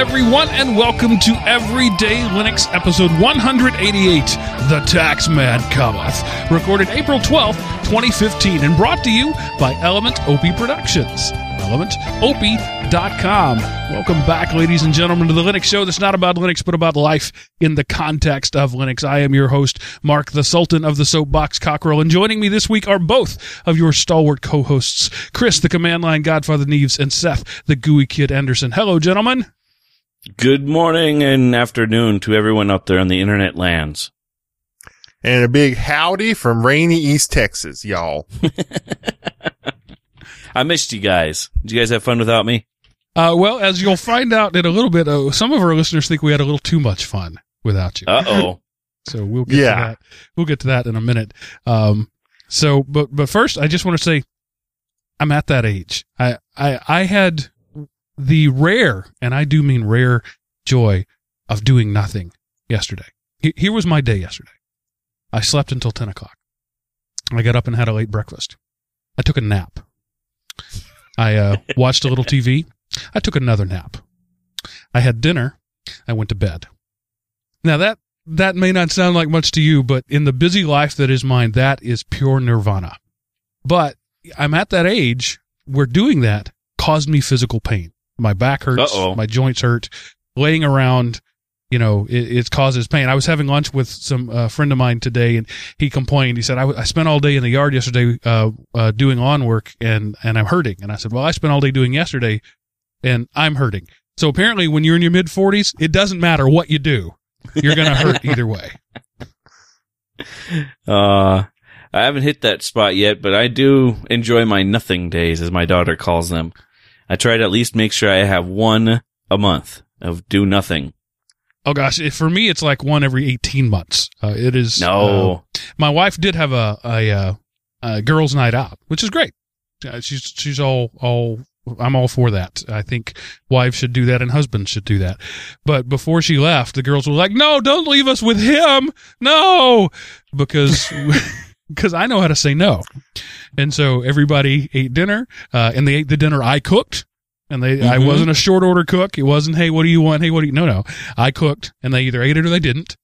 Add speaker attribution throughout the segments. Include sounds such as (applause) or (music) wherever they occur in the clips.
Speaker 1: Everyone, and welcome to Everyday Linux episode 188, The Tax Man Cometh, recorded April 12th, 2015, and brought to you by Element OP Productions. ElementOP.com. Welcome back, ladies and gentlemen, to the Linux show that's not about Linux, but about life in the context of Linux. I am your host, Mark, the Sultan of the Soapbox Cockerel, and joining me this week are both of your stalwart co hosts, Chris, the Command Line Godfather Neves, and Seth, the GUI Kid Anderson. Hello, gentlemen.
Speaker 2: Good morning and afternoon to everyone out there on the internet lands.
Speaker 3: And a big howdy from rainy East Texas, y'all. (laughs)
Speaker 2: I missed you guys. Did you guys have fun without me?
Speaker 1: Uh, well, as you'll find out in a little bit, uh, some of our listeners think we had a little too much fun without you.
Speaker 2: Uh oh. (laughs)
Speaker 1: So we'll get
Speaker 3: Yeah.
Speaker 1: to that. We'll get to that in a minute. Um, so, but but first, I just want to say, I'm at that age. I I I had the rare, and I do mean rare, joy of doing nothing yesterday. Here was my day yesterday. I slept until ten o'clock. I got up and had a late breakfast. I took a nap. I uh, (laughs) watched a little TV. I took another nap. I had dinner. I went to bed. Now that that may not sound like much to you, but in the busy life that is mine, that is pure nirvana. But I'm at that age where doing that caused me physical pain. My back hurts,
Speaker 2: Uh-oh.
Speaker 1: my joints hurt, laying around, you know, it, it causes pain. I was having lunch with some uh, friend of mine today, and he complained. He said, "I, I spent all day in the yard yesterday uh, uh, doing lawn work, and and I'm hurting." And I said, "Well, I spent all day doing yesterday, and I'm hurting." So apparently, when you're in your mid 40s, it doesn't matter what you do, you're gonna hurt (laughs) either way.
Speaker 2: Uh, I haven't hit that spot yet, but I do enjoy my nothing days, as my daughter calls them. I try to at least make sure I have one a month of do nothing.
Speaker 1: Oh gosh, for me, it's like one every 18 months. Uh, it is.
Speaker 2: No.
Speaker 1: uh, my wife did have a, a, uh, a girls' night out, which is great. Uh, she's she's all all. I'm all for that. I think wives should do that and husbands should do that. But before she left, the girls were like, "No, don't leave us with him. No," because (laughs) because I know how to say no. And so everybody ate dinner, uh, and they ate the dinner I cooked. And they, I
Speaker 2: Mhm.
Speaker 1: wasn't a short order cook. It wasn't, hey, what do you want? Hey, what do you? No, no. I cooked, and they either ate it or they didn't.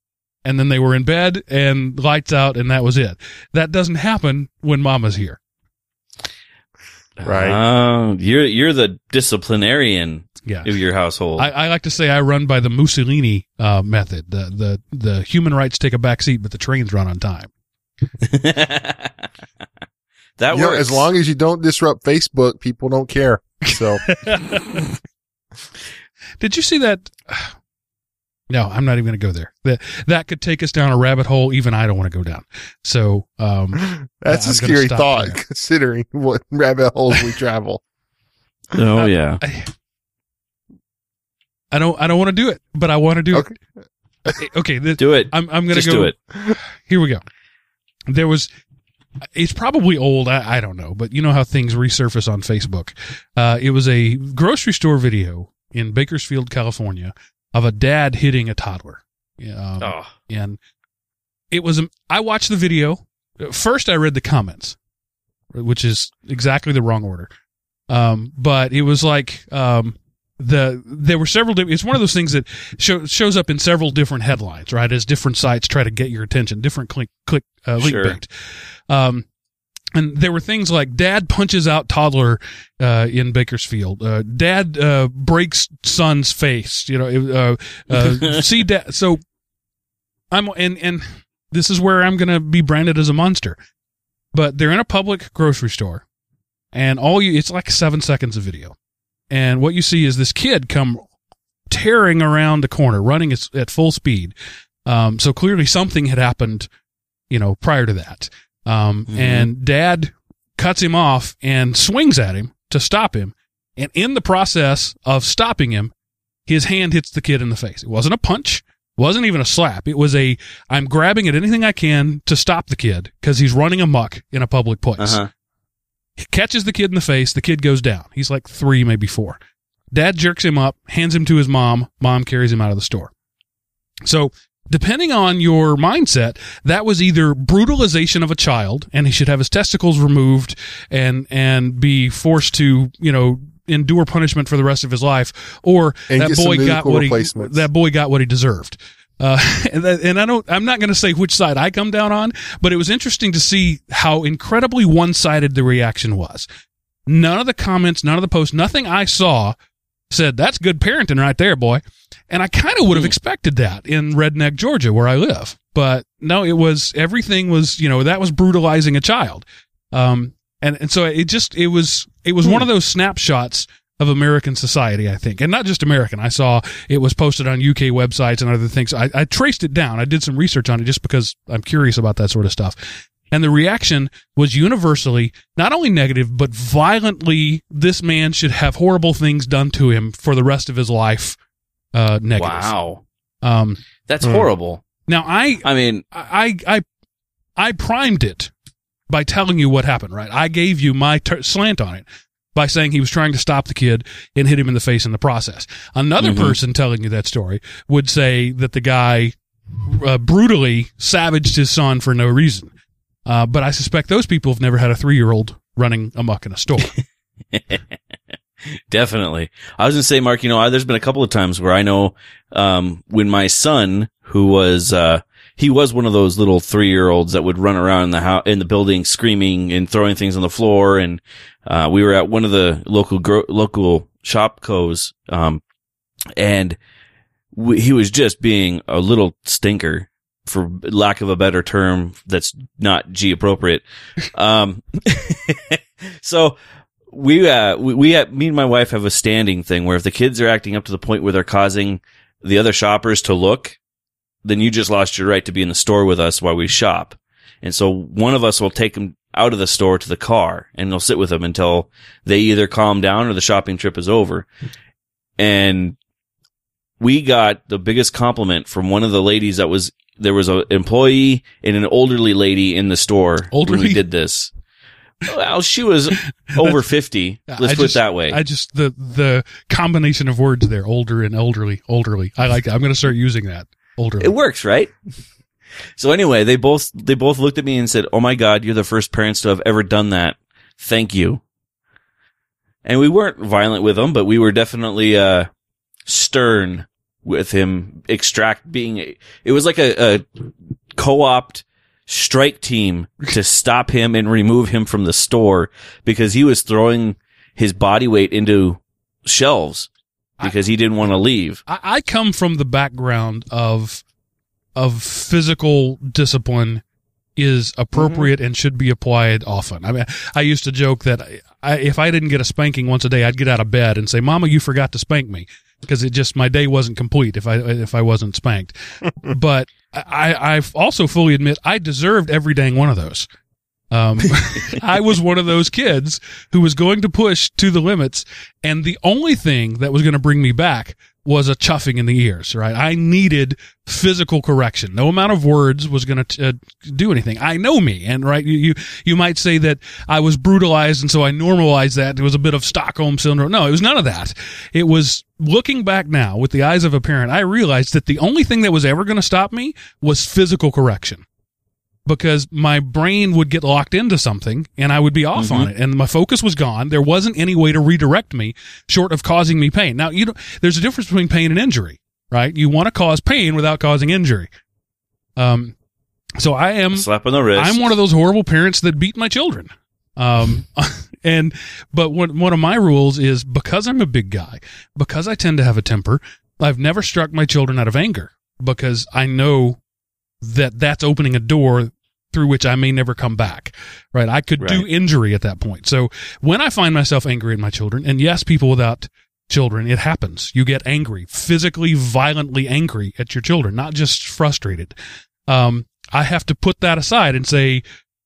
Speaker 1: And then they were in bed and lights out, and that was it. That doesn't happen when Mama's here.
Speaker 3: Right.
Speaker 2: Uh, you're you're the disciplinarian
Speaker 1: Yeah.
Speaker 2: of your household.
Speaker 1: I, I like to say I run by the Mussolini uh, method. The, the the human rights take a back seat, but the trains run on time. (laughs)
Speaker 2: that
Speaker 3: You know, as long as you don't disrupt Facebook, people don't care. So (laughs) (laughs)
Speaker 1: Did you see that? (sighs) No, I'm not even going to go there. That that could take us down a rabbit hole. Even I don't want to go down. So, um, (gasps)
Speaker 3: that's
Speaker 1: I'm
Speaker 3: a scary thought
Speaker 1: there.
Speaker 3: considering what rabbit holes we travel.
Speaker 2: oh yeah.
Speaker 1: I, I don't I don't want to do it, but I want to do
Speaker 3: Okay.
Speaker 1: it. Okay, this,
Speaker 2: Do it.
Speaker 1: I'm I'm going to go.
Speaker 2: do it.
Speaker 1: Here we go. There was. It's probably old. I, I don't know, but you know how things resurface on Facebook. Uh, it was a grocery store video in Bakersfield, California, of a dad hitting a toddler. Um,
Speaker 2: Oh.
Speaker 1: and it was i watched the video first i read the comments which is exactly the wrong order um, but it was like um, the there were several it's one of those things that show, shows up in several different headlines right as different sites try to get your attention different click click uh, link
Speaker 2: Sure.
Speaker 1: bait um, and there were things like dad punches out toddler uh, in Bakersfield. Uh, dad uh, breaks son's face. You know, uh, uh, (laughs) see dad. So I'm and and this is where I'm going to be branded as a monster. But they're in a public grocery store, and all you it's like seven seconds of video, and what you see is this kid come tearing around the corner, running at, at full speed. Um, so clearly something had happened, you know, prior to that. Um,
Speaker 2: Mhm.
Speaker 1: and dad cuts him off and swings at him to stop him. And in the process of stopping him, his hand hits the kid in the face. It wasn't a punch, wasn't even a slap. It was a I'm grabbing at anything I can to stop the kid because he's running amok in a public place.
Speaker 2: Uh-huh.
Speaker 1: He catches the kid in the face. The kid goes down. He's like three, maybe four. Dad jerks him up, hands him to his mom. Mom carries him out of the store. So depending on your mindset, that was either brutalization of a child and he should have his testicles removed and, and be forced to, you know, endure punishment for the rest of his life, or
Speaker 3: And
Speaker 1: that boy got what he that boy got what he deserved. Uh, (laughs) and, and I don't, I'm not going to say which side I come down on, but it was interesting to see how incredibly one-sided the reaction was. None of the comments, none of the posts, nothing I saw said that's good parenting right there, boy. And I kind of would have
Speaker 2: Hmm.
Speaker 1: expected that in Redneck, Georgia, where I live. But no, it was everything was you know that was brutalizing a child. Um, and and so it just it was it was one of those snapshots of American society, I think, and not just American. I saw it was posted on UK websites and other things. I, I traced it down. I did some research on it just because I'm curious about that sort of stuff. And the reaction was universally not only negative, but violently, this man should have horrible things done to him for the rest of his life. Uh, negative.
Speaker 2: Wow.
Speaker 1: Um,
Speaker 2: That's
Speaker 3: Hmm.
Speaker 2: horrible.
Speaker 1: now I,
Speaker 2: I mean,
Speaker 1: I, I, I primed it by telling you what happened, right? I gave you my ter- slant on it by saying he was trying to stop the kid and hit him in the face in the process. Another
Speaker 2: Mhm.
Speaker 1: person telling you that story would say that the guy uh, brutally savaged his son for no reason. Uh, but I suspect those people have never had a three year old running amok in a store. (laughs)
Speaker 2: Definitely. I was gonna say, Mark, you know, I, there's been a couple of times where I know, um, when my son, who was, uh, he was one of those little three year olds that would run around in the house, in the building screaming and throwing things on the floor. And, uh, we were at one of the local, gro- local ShopKos, um, and we, he was just being a little stinker for lack of a better term that's not G appropriate. Um, (laughs) so we, uh, we, we, me and my wife have a standing thing where if the kids are acting up to the point where they're causing the other shoppers to look, then you just lost your right to be in the store with us while we shop. And so one of us will take them out of the store to the car and they'll sit with them until they either calm down or the shopping trip is over. And we got the biggest compliment from one of the ladies that was, there was an employee and an elderly lady in the store when
Speaker 1: Elderly?
Speaker 2: we did this. Well, she was (laughs) over 50. Let's
Speaker 1: I
Speaker 2: put
Speaker 1: just-
Speaker 2: it that way.
Speaker 1: I just the the combination of words there, older and elderly, elderly. I like that. I'm going to start using that. Elderly.
Speaker 2: It works, right? (laughs) So anyway, they both they both looked at me and said, "Oh my God, you're the first parents to have ever done that. Thank you." And we weren't violent with him, but we were definitely uh, stern with him. Extract being it was like a, a co-opt strike team to (laughs) stop him and remove him from the store because he was throwing his body weight into shelves because he didn't want to leave.
Speaker 1: I, I come from the background of of physical discipline is mm-hmm. appropriate and should be applied often. I mean, I used to joke that I, if I didn't get a spanking once a day, I'd get out of bed and say, "Mama, you forgot to spank me," because it just my day wasn't complete if I if I wasn't spanked. (laughs) but I I also fully admit I deserved every dang one of those. Um, (laughs) I was one of those kids who was going to push to the limits, and the only thing that was going to bring me back was a chuffing in the ears. Right? I needed physical correction. No amount of words was going to uh, do anything. I know me, and right, you, you you might say that I was brutalized, and so I normalized that. It was a bit of Stockholm syndrome. No, it was none of that. It was looking back now with the eyes of a parent. I realized that the only thing that was ever going to stop me was physical correction because my brain would get locked into something and I would be off on it and my focus was gone. There wasn't any way to redirect me short of causing me pain. Now, you know, there's a difference between pain and injury, right? You want to cause pain without causing injury. Um, so I am,
Speaker 2: Slap on the wrist.
Speaker 1: I'm one of those horrible parents that beat my children. Um, (laughs) and, but one, one of my rules is because I'm a big guy, because I tend to have a temper, I've never struck my children out of anger because I know that that's opening a door through which I may never come back. Right. I could do injury at that point. So when I find myself angry at my children, and yes, people without children, it happens. You get angry, physically, violently angry at your children, not just frustrated. Um, I have to put that aside and say,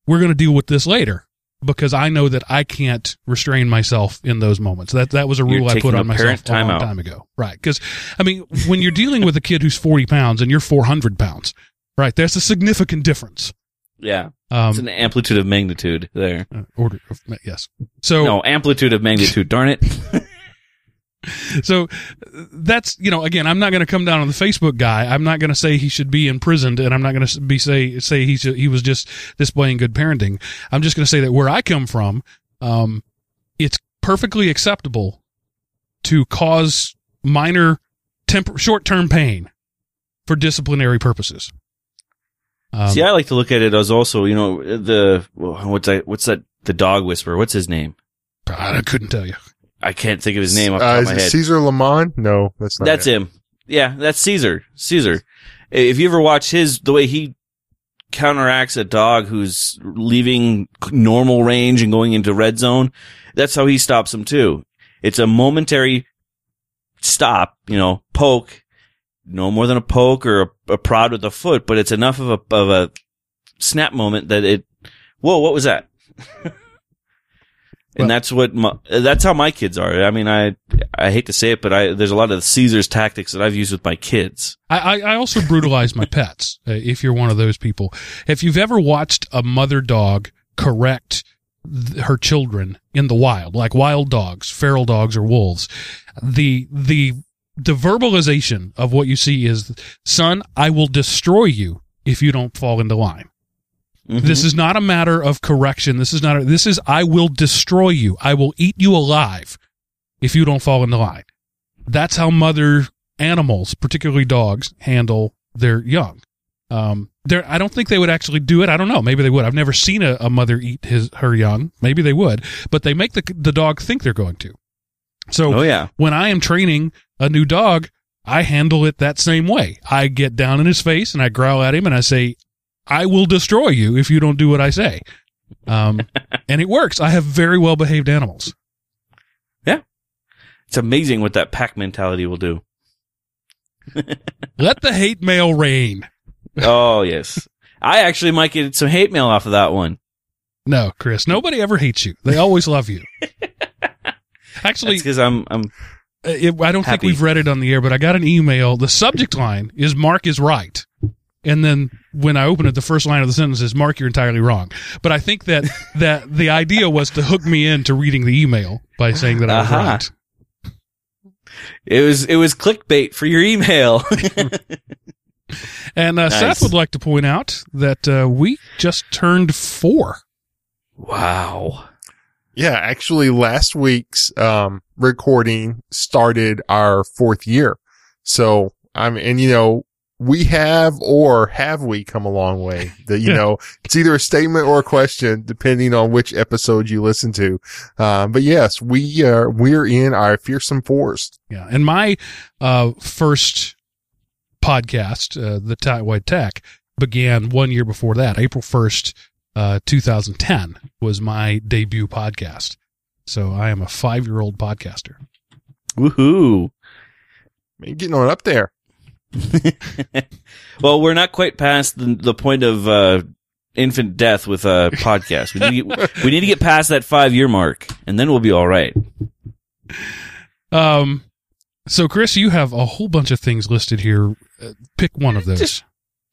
Speaker 1: we're going to deal with this later because I know that I can't restrain myself in those moments. That that was a rule I put on myself a long
Speaker 2: timeout.
Speaker 1: time ago. Right? Because I mean, when you're dealing with a kid who's 40 pounds and you're 400 pounds, right? There's a significant difference.
Speaker 2: Yeah.
Speaker 1: Um,
Speaker 2: It's an amplitude of magnitude there.
Speaker 1: uh, order of yes. So
Speaker 2: No, amplitude of magnitude. Darn it. (laughs)
Speaker 1: so that's you know again i'm not going to come down on the facebook guy i'm not going to say he should be imprisoned and i'm not going to be say say he should, he was just displaying good parenting i'm just going to say that where i come from um it's perfectly acceptable to cause minor temp- short-term pain for disciplinary purposes. Um,
Speaker 2: See, I like to look at it as also, you know, the what's that? What's that? The dog whisperer. What's his name?
Speaker 1: I couldn't tell you.
Speaker 2: I can't think of his name off
Speaker 3: Uh,
Speaker 2: top of
Speaker 3: is
Speaker 2: my head.
Speaker 3: Caesar Lamont? No, that's not.
Speaker 2: That's
Speaker 3: it.
Speaker 2: him. Yeah, that's Caesar. Caesar. If you ever watch his, the way he counteracts a dog who's leaving normal range and going into red zone, that's how he stops him too. It's a momentary stop, you know, poke, no more than a poke or a, a prod with a foot, but it's enough of a, of a snap moment that it, whoa, what was that? (laughs)
Speaker 1: Well-
Speaker 2: and that's what my, that's how my kids are. I mean, I I hate to say it, but I there's a lot of Caesar's tactics that I've used with my kids.
Speaker 1: I, I, I also brutalize my pets. (laughs) Uh, if you're one of those people, if you've ever watched a mother dog correct th- her children in the wild, like wild dogs, feral dogs, or wolves, the the the verbalization of what you see is, "Son, I will destroy you if you don't fall into line."
Speaker 2: Mhm.
Speaker 1: This is not a matter of correction. This is not. A, this is I will destroy you. I will eat you alive if you don't fall into line. That's how mother animals, particularly dogs, handle their young. Um, there, I don't think they would actually do it. I don't know. Maybe they would. I've never seen a, a mother eat his her young. Maybe they would, but they make the the dog think they're going to. So
Speaker 2: oh yeah,
Speaker 1: when I am training a new dog, I handle it that same way. I get down in his face and I growl at him and I say, I will destroy you if you don't do what I say. Um, (laughs) and it works. I have very well behaved animals. Yeah.
Speaker 2: It's amazing what that pack mentality will do. (laughs)
Speaker 1: Let the hate mail rain.
Speaker 2: oh yes, I actually might get some hate mail off of that one.
Speaker 1: No, Chris, nobody ever hates you. They always love you. (laughs) Actually,
Speaker 2: because I'm I'm
Speaker 1: it, I don't think we've read it on the air, but I got an email. The subject line is Mark is right. And then when I open it, the first line of the sentence is Mark, you're entirely wrong. But I think that, (laughs) that the idea was to hook me into reading the email by saying that I was
Speaker 2: Aha.
Speaker 1: right.
Speaker 2: it was it was clickbait for your email. (laughs)
Speaker 1: And uh,
Speaker 2: Nice.
Speaker 1: Seth would like to point out that uh, we just turned four.
Speaker 2: wow.
Speaker 3: Yeah, actually, last week's um, recording started our fourth year. So I'm, and you know, we have or have we come a long way? (laughs) That you know, it's either a statement or a question, depending on which episode you listen to. Um, but yes, we are we're in our fearsome fours.
Speaker 1: Yeah. And my uh, first podcast, uh, The Tightwad Tech, began one year before that. April 1st, uh, 2010 was my debut podcast. So I am a five year old podcaster.
Speaker 2: Woohoo.
Speaker 3: Man, getting on up there. (laughs)
Speaker 2: well, we're not quite past the, the point of uh, infant death with a podcast. We need, to get, we need to get past that five year mark, and then we'll be all right.
Speaker 1: Um, so Chris, you have a whole bunch of things listed here. Uh, pick one of those.
Speaker 2: Just-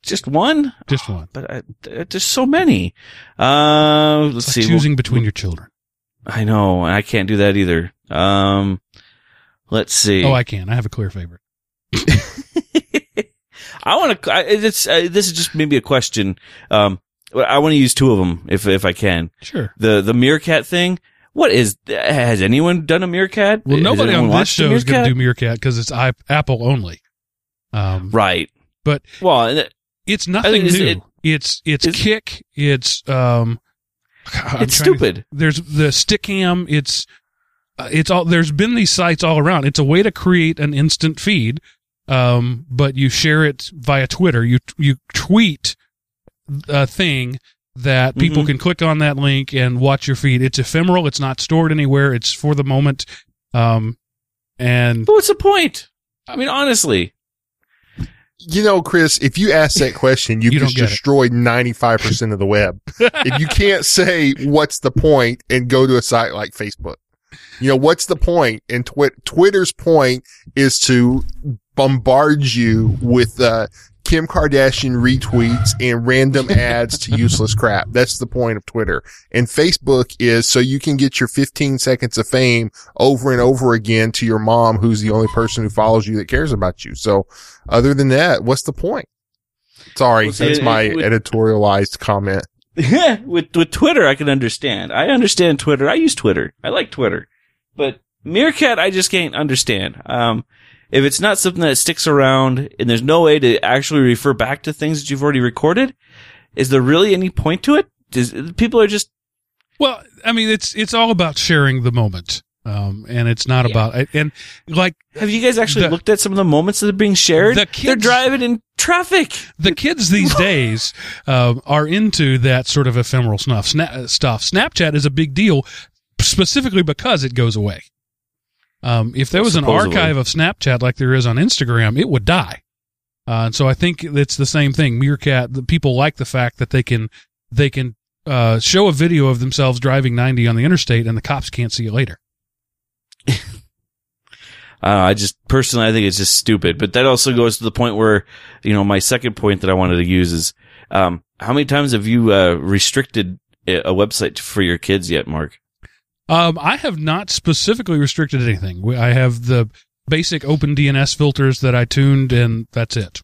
Speaker 2: Just one,
Speaker 1: Just one.
Speaker 2: but I, there's so many. Uh, let's
Speaker 1: like
Speaker 2: see.
Speaker 1: choosing
Speaker 2: Well,
Speaker 1: between your children.
Speaker 2: I know I can't do that either. Um, let's see.
Speaker 1: Oh, I can. I have a clear favorite. (laughs)
Speaker 2: I want to. It's uh, this is just maybe a question. Um, I want to use two of them if if I can.
Speaker 1: Sure.
Speaker 2: The the meerkat thing. What is? Has anyone done a meerkat?
Speaker 1: Well, nobody on this show is going to do Meerkat because it's I- Apple only. Um,
Speaker 2: right.
Speaker 1: But-
Speaker 2: well,
Speaker 1: it's nothing new.
Speaker 2: it-
Speaker 1: it's it's
Speaker 2: it's-
Speaker 1: kick. It's um. I'm
Speaker 2: it's
Speaker 1: trying to-
Speaker 2: stupid.
Speaker 1: there's the Stickam. It's uh, it's all. There's been these sites all around. It's a way to create an instant feed, um, but you share it via Twitter. You you tweet a thing that people
Speaker 2: Mhm.
Speaker 1: can click on that link and watch your feed. It's ephemeral. It's not stored anywhere. It's for the moment. Um, and
Speaker 2: But what's the point? I mean, honestly,
Speaker 3: You know, Chris, if you ask that question, you, (laughs)
Speaker 1: You
Speaker 3: just
Speaker 1: get it.
Speaker 3: destroyed 95% of the web. if you can't say what's the point and go to a site like Facebook, you know, what's the point? And twi- Twitter's point is to bombard you with, uh, Kim Kardashian retweets and random ads to useless crap. That's the point of Twitter. And Facebook is so you can get your 15 seconds of fame over and over again to your mom, who's the only person who follows you that cares about you. So other than that, what's the point? Sorry,
Speaker 2: Well,
Speaker 3: that's
Speaker 2: it-
Speaker 3: my
Speaker 2: it would-
Speaker 3: editorialized comment.
Speaker 2: Yeah, (laughs) with with Twitter, I can understand. I understand Twitter. I use Twitter. I like Twitter, but Meerkat, I just can't understand. Um, if it's not something that sticks around and there's no way to actually refer back to things that you've already recorded, is there really any point to it? Does, people are just
Speaker 1: Well, I mean, it's it's all about sharing the moment, um, and it's not
Speaker 2: Yeah.
Speaker 1: about and like
Speaker 2: Have you guys actually
Speaker 1: The-
Speaker 2: looked at some of the moments that are being shared?
Speaker 1: The
Speaker 2: They're driving in traffic.
Speaker 1: the kids these (laughs) days um, are into that sort of ephemeral snuff sna- stuff. Snapchat is a big deal, specifically because it goes away. Um, if there was an archive of Snapchat like there is on Instagram, it would die. Uh, and so I think it's the same thing. Meerkat, the people like the fact that they can they can uh, show a video of themselves driving 90 on the interstate, and the cops can't see it later. (laughs)
Speaker 2: Uh, I just personally, I think it's just stupid. But that also goes to the point where, you know, my second point that I wanted to use is, um, how many times have you uh, restricted a website for your kids yet, Mark?
Speaker 1: Um, I have not specifically restricted anything. I have the basic OpenDNS filters that I tuned, and that's it.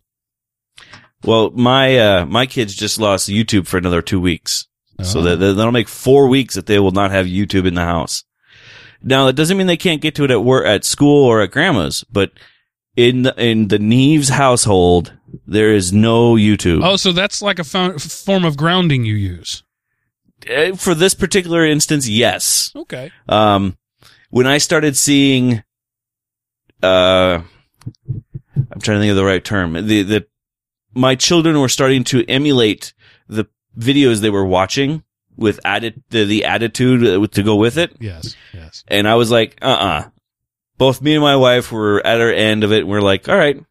Speaker 2: Well, my uh, my kids just lost YouTube for another two weeks, so
Speaker 1: Oh.
Speaker 2: that that- that'll make four weeks that they will not have YouTube in the house. Now, that doesn't mean they can't get to it at work, at school, or at grandma's, but in the, in the Neves household, there is no YouTube.
Speaker 1: Oh, so that's like a fo- form of grounding you use.
Speaker 2: Uh, For this particular instance, yes.
Speaker 1: Okay.
Speaker 2: Um, when I started seeing, uh, I'm trying to think of the right term. The, the, my children were starting to emulate the videos they were watching with added, the, the attitude uh, to go with it.
Speaker 1: Yes. Yes.
Speaker 2: And I was like, uh-uh. Both me and my wife were at our end of it. And we're like, all right,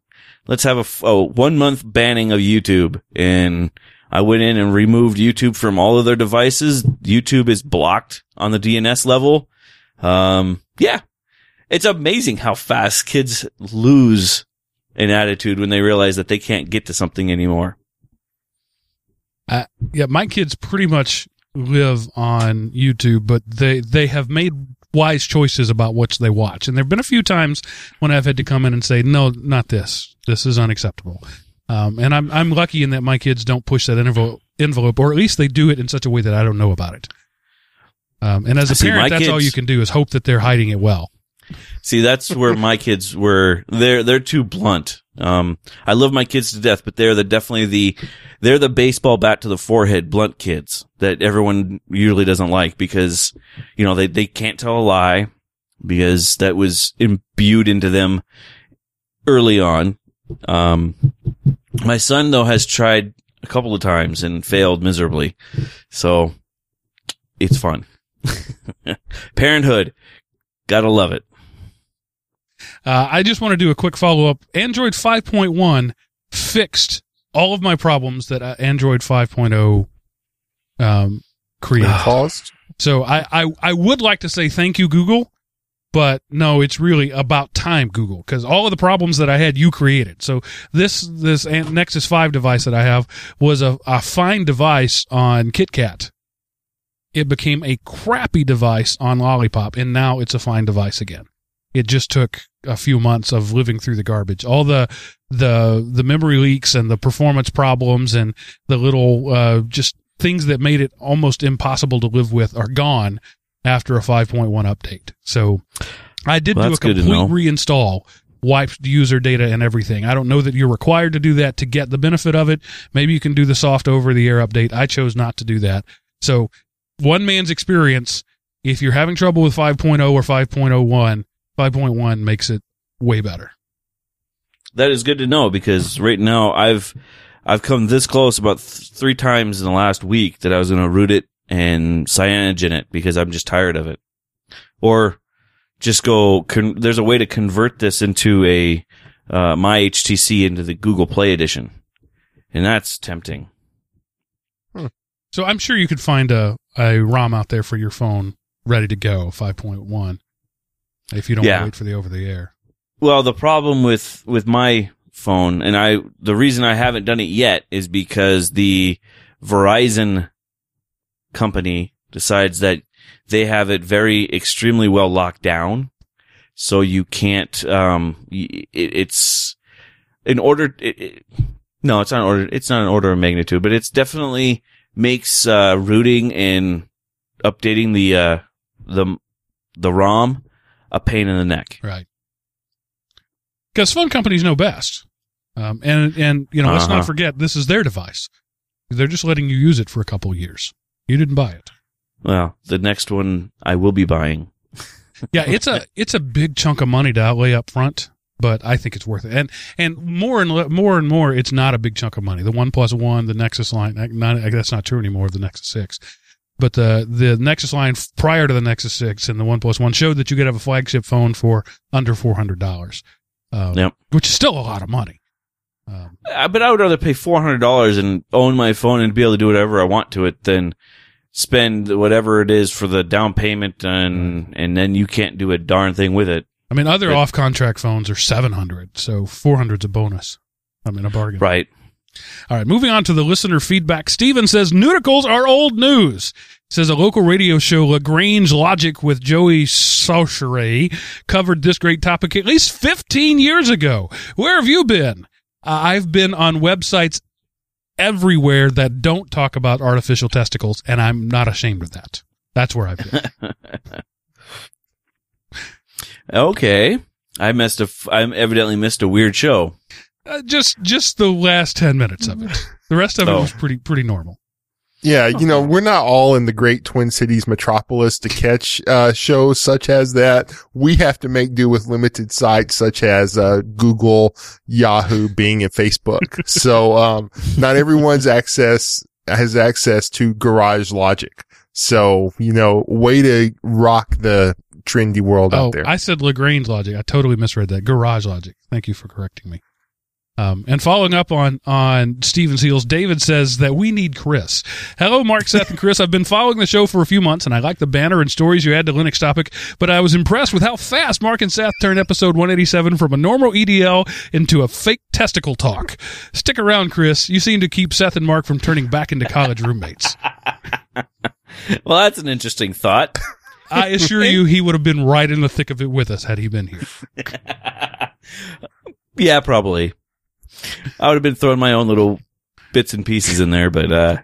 Speaker 2: let's have a, f- a one month banning of YouTube. And I went in and removed YouTube from all of their devices. YouTube is blocked on the DNS level. Um, yeah, it's amazing how fast kids lose an attitude when they realize that they can't get to something anymore.
Speaker 1: Yeah, my kids pretty much live on YouTube, but they they have made wise choices about what they watch. And there've been a few times when I've had to come in and say, "No, not this. This is unacceptable." Um, and I'm I'm lucky in that my kids don't push that envelope, envelope, or at least they do it in such a way that I don't know about it. Um, and as a
Speaker 2: See,
Speaker 1: parent, that's all you can do is hope that they're hiding it well.
Speaker 2: See, that's where my kids were. They're they're too blunt. Um, I love my kids to death, but they're the definitely the they're the baseball bat to the forehead blunt kids that everyone usually doesn't like because you know they they can't tell a lie because that was imbued into them early on. Um, my son though has tried a couple of times and failed miserably, so it's fun. (laughs) Parenthood, gotta love it.
Speaker 1: Uh, I just want to do a quick follow up. Android 5.1 fixed all of my problems that uh, Android 5.0 um, created.
Speaker 3: Caused?
Speaker 1: so I, I, I would like to say thank you, Google, but no, it's really about time, Google, because all of the problems that I had, you created. So this this Nexus 5 device that I have was a, a fine device on KitKat. It became a crappy device on Lollipop, and now it's a fine device again. It just took a few months of living through the garbage. All the the the memory leaks and the performance problems and the little uh, just things that made it almost impossible to live with are gone after a 5.1 update. So I did
Speaker 2: Well,
Speaker 1: do a
Speaker 2: that's good to
Speaker 1: complete reinstall, wiped user data and everything. I don't know that you're required to do that to get the benefit of it. Maybe you can do the soft over the air update. I chose not to do that. So one man's experience, if you're having trouble with 5.0 or 5.01, 5.1 makes it way better.
Speaker 2: that is good to know because right now I've I've come this close about th- three times in the last week that I was going to root it and cyanogen it because I'm just tired of it, or just go. Con- there's a way to convert this into a uh, my HTC into the Google Play edition, and that's tempting.
Speaker 1: So I'm sure you could find a, a ROM out there for your phone ready to go, 5.1, if you don't
Speaker 2: Yeah.
Speaker 1: wait for the over the air.
Speaker 2: Well, the problem with with my phone, and I the reason I haven't done it yet is because the Verizon company decides that they have it very extremely well locked down, so you can't. Um, it, it's in order. It, it, no, it's not an order. It's not an order of magnitude, but it's definitely makes uh, rooting and updating the uh, the the ROM a pain in the neck.
Speaker 1: Right. Because phone companies know best. Um, and, and, you know, let's
Speaker 2: Uh-huh.
Speaker 1: not forget this is their device. They're just letting you use it for a couple of years. You didn't buy it.
Speaker 2: Well, the next one I will be buying.
Speaker 1: Yeah, it's a, (laughs) it's a big chunk of money to outlay up front, but I think it's worth it. And, and more and more and more, it's not a big chunk of money. The OnePlus One, the Nexus line, uh, not, that's not true anymore, the Nexus 6. But the, the Nexus line prior to the Nexus 6 and the OnePlus One showed that you could have a flagship phone for under $400. Um,
Speaker 2: Yep.
Speaker 1: which is still a lot of money. Um,
Speaker 2: but I would rather pay four hundred dollars and own my phone and be able to do whatever I want to it than spend whatever it is for the down payment and and then you can't do a darn thing with it.
Speaker 1: I mean, other off contract phones are 700, so 400's a bonus. I mean, a bargain.
Speaker 2: Right.
Speaker 1: All right, moving on to the listener feedback. Steven says nudicles are old news. Says a local radio show, Lagrange Logic with Joey Soucheray, covered this great topic at least 15 years ago. Where have you been? Uh, I've been on websites everywhere that don't talk about artificial testicles, and I'm not ashamed of that. That's where I've been. (laughs)
Speaker 2: Okay. I missed a. f- I evidently missed a weird show.
Speaker 1: Uh, just just the last 10 minutes of it. The rest of it
Speaker 2: Oh.
Speaker 1: was pretty pretty normal.
Speaker 3: Yeah, you know, we're not all in the great Twin Cities metropolis to catch uh, shows such as that. We have to make do with limited sites such as uh, Google, Yahoo, Bing, and Facebook. (laughs) so um, not everyone's access has access to Garage Logic. So you know, way to rock the trendy world
Speaker 1: Oh,
Speaker 3: out there.
Speaker 1: I said Lagrange logic. I totally misread that. Garage logic. Thank you for correcting me. Um, and following up on on Steven Seals, David says that we need Chris. Hello, Mark, Seth, and Chris. I've been following the show for a few months, and I like the banner and stories you had to Linux topic. But I was impressed with how fast Mark and Seth turned episode 187 from a normal EDL into a fake testicle talk. Stick around, Chris. You seem to keep Seth and Mark from turning back into college roommates. (laughs)
Speaker 2: Well, that's an interesting thought. (laughs)
Speaker 1: I assure you, he would have been right in the thick of it with us had he been here. (laughs)
Speaker 2: yeah, probably. I would have been throwing my own little bits and pieces in there, but uh,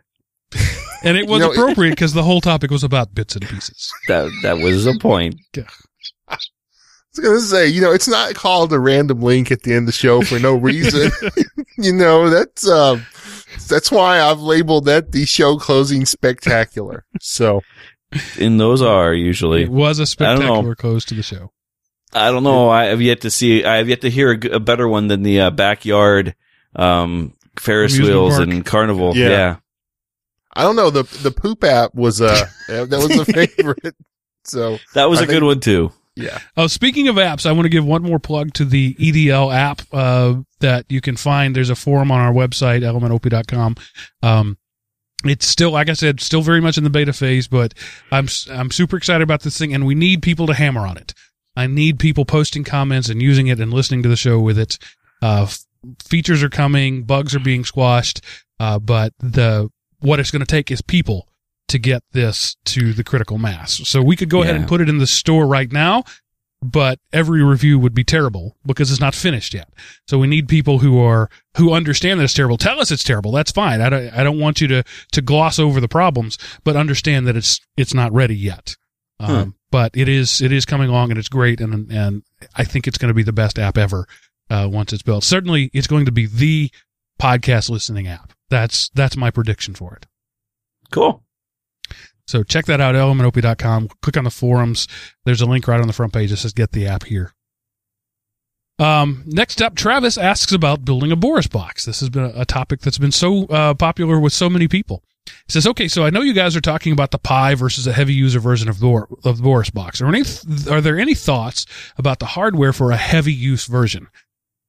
Speaker 1: And it was
Speaker 3: You know,
Speaker 1: appropriate because the whole topic was about bits and pieces.
Speaker 2: that that was the point. (laughs)
Speaker 3: I was gonna say, you know, it's not called a random link at the end of the show for no (laughs) reason. (laughs) you know, that's um, that's why I've labeled that the show closing spectacular. So
Speaker 2: And those are usually.
Speaker 1: It was a
Speaker 2: don't
Speaker 1: spectacular close to the show.
Speaker 2: I don't know. I have yet to see. I have yet to hear a better one than the uh, backyard um, Ferris
Speaker 1: Amusement
Speaker 2: wheels
Speaker 1: park.
Speaker 2: and carnival.
Speaker 3: Yeah.
Speaker 2: Yeah.
Speaker 3: I don't know the the poop app was (laughs) a that was a favorite. So
Speaker 2: that was
Speaker 3: I
Speaker 2: a good one too.
Speaker 3: yeah,
Speaker 1: Oh, speaking of apps, I want to give one more plug to the EDL app uh, that you can find. There's a forum on our website, elementop.com. Um, it's still, like I said, still very much in the beta phase, but I'm s- I'm super excited about this thing, and we need people to hammer on it. I need people posting comments and using it and listening to the show with it. Uh, f- features are coming, bugs are being squashed, uh, but the what it's going to take is people to get this to the critical mass. So we could go ahead and put it in the store right now, but every review would be terrible because it's not finished yet. So we need people who are who understand that it's terrible. Tell us it's terrible. That's fine. I don't I don't want you to to gloss over the problems, but understand that it's it's not ready yet. Um, but it is it is coming along and it's great and and I think it's going to be the best app ever uh, once it's built. Certainly, it's going to be the podcast listening app. That's that's my prediction for it.
Speaker 2: Cool.
Speaker 1: So check that out, elementop.com. Click on the forums. There's a link right on the front page that says get the app here. Um, next up, Travis asks about building a Boris box. This has been a, a topic that's been so uh, popular with so many people. He says, okay, so I know you guys are talking about the Pi versus a heavy user version of, Bor- of the Boris box. Are, any are there any thoughts about the hardware for a heavy use version?